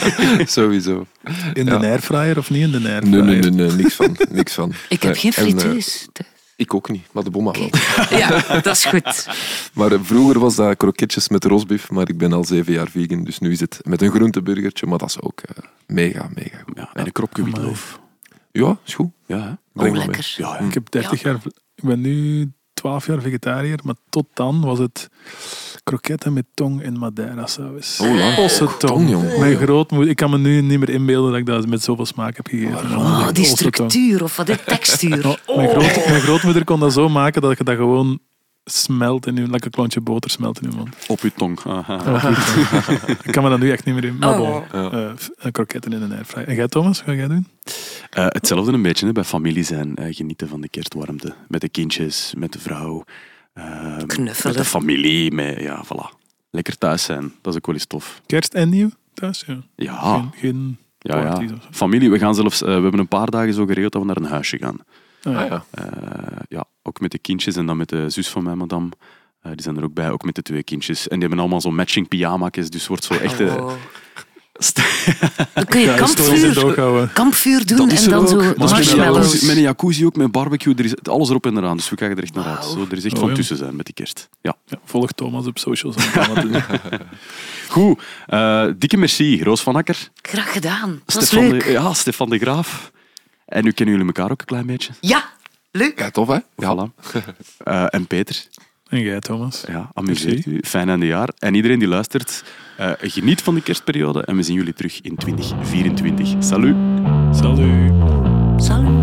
zeggen. Sowieso. In Ja. de airfryer of niet in de airfryer? Nee, nee, nee, nee, niks van. Niks van. Ik heb geen en, eh, frituus. Ik ook niet, maar de bomma wel. Ja, dat is goed. [laughs] Maar eh, vroeger was dat kroketjes met rosbief, maar ik ben al zeven jaar vegan, dus nu is het met een groenteburgertje, maar dat is ook eh, mega, mega goed. Ja, en een kropje witloof. Ja, is goed. Ja, Oh, lekker. Ja? Ik heb 30 jaar... Ik ben nu 12 jaar vegetariër, maar tot dan was het kroketten met tong en madeira saus. Oh. Ossetong. Tong, jong. Mijn grootmoeder... Ik kan me nu niet meer inbeelden dat ik dat met zoveel smaak heb gegeten. Oh, die Ossetong. structuur of wat die textuur. Oh, mijn, groot, mijn grootmoeder kon dat zo maken dat je dat gewoon smelt in je... Lekker klontje boter smelt in je mond. Op uw tong. Aha. Oh, goed. ik kan me dat nu echt niet meer in. Maar Oh. bon, eh, eh, kroketten in een airfryer. En jij, Thomas? Wat ga jij doen? Eh, hetzelfde een beetje hè, bij familie zijn. genieten van de kerstwarmte. Met de kindjes, met de vrouw. Eh, Knuffelen. Met de familie. Met, ja, voilà. Lekker thuis zijn. Dat is ook wel eens tof. Kerst en nieuw thuis? Ja. Ja, Geen, geen ja, ja. Familie. We gaan zelfs... eh, we hebben een paar dagen zo geregeld dat we naar een huisje gaan. Ah, ja. Ah, ja. Eh, ja, ook met de kindjes en dan met de zus van mijn madame. Eh, die zijn er ook bij, ook met de twee kindjes. En die hebben allemaal zo'n matching pyjama's, dus wordt zo echt... Oh. Dan kun je Ja, oog kampvuur, doen Dat is en dan ook. zo een marshmallows. jacuzzi- Met een jacuzzi ook, met barbecue, er is alles erop en eraan. Dus we kijken er echt naar uit. Zo, er is echt Oh, van ja. tussen zijn met die kerst. Ja. Ja, volg Thomas op socials. [laughs] Goed, eh, dikke merci. Roos van Akker, Graag gedaan. Stefan leuk. de, ja, Stefan de Graaf. En nu kennen jullie elkaar ook een klein beetje. Ja, leuk. Ja, tof hè? Ja. Voilà. Eh, en Peter, En jij, Thomas? ja, amuseert u. Fijn einde jaar. En iedereen die luistert, eh, geniet van de kerstperiode. En we zien jullie terug in 2024. Salut! Salut.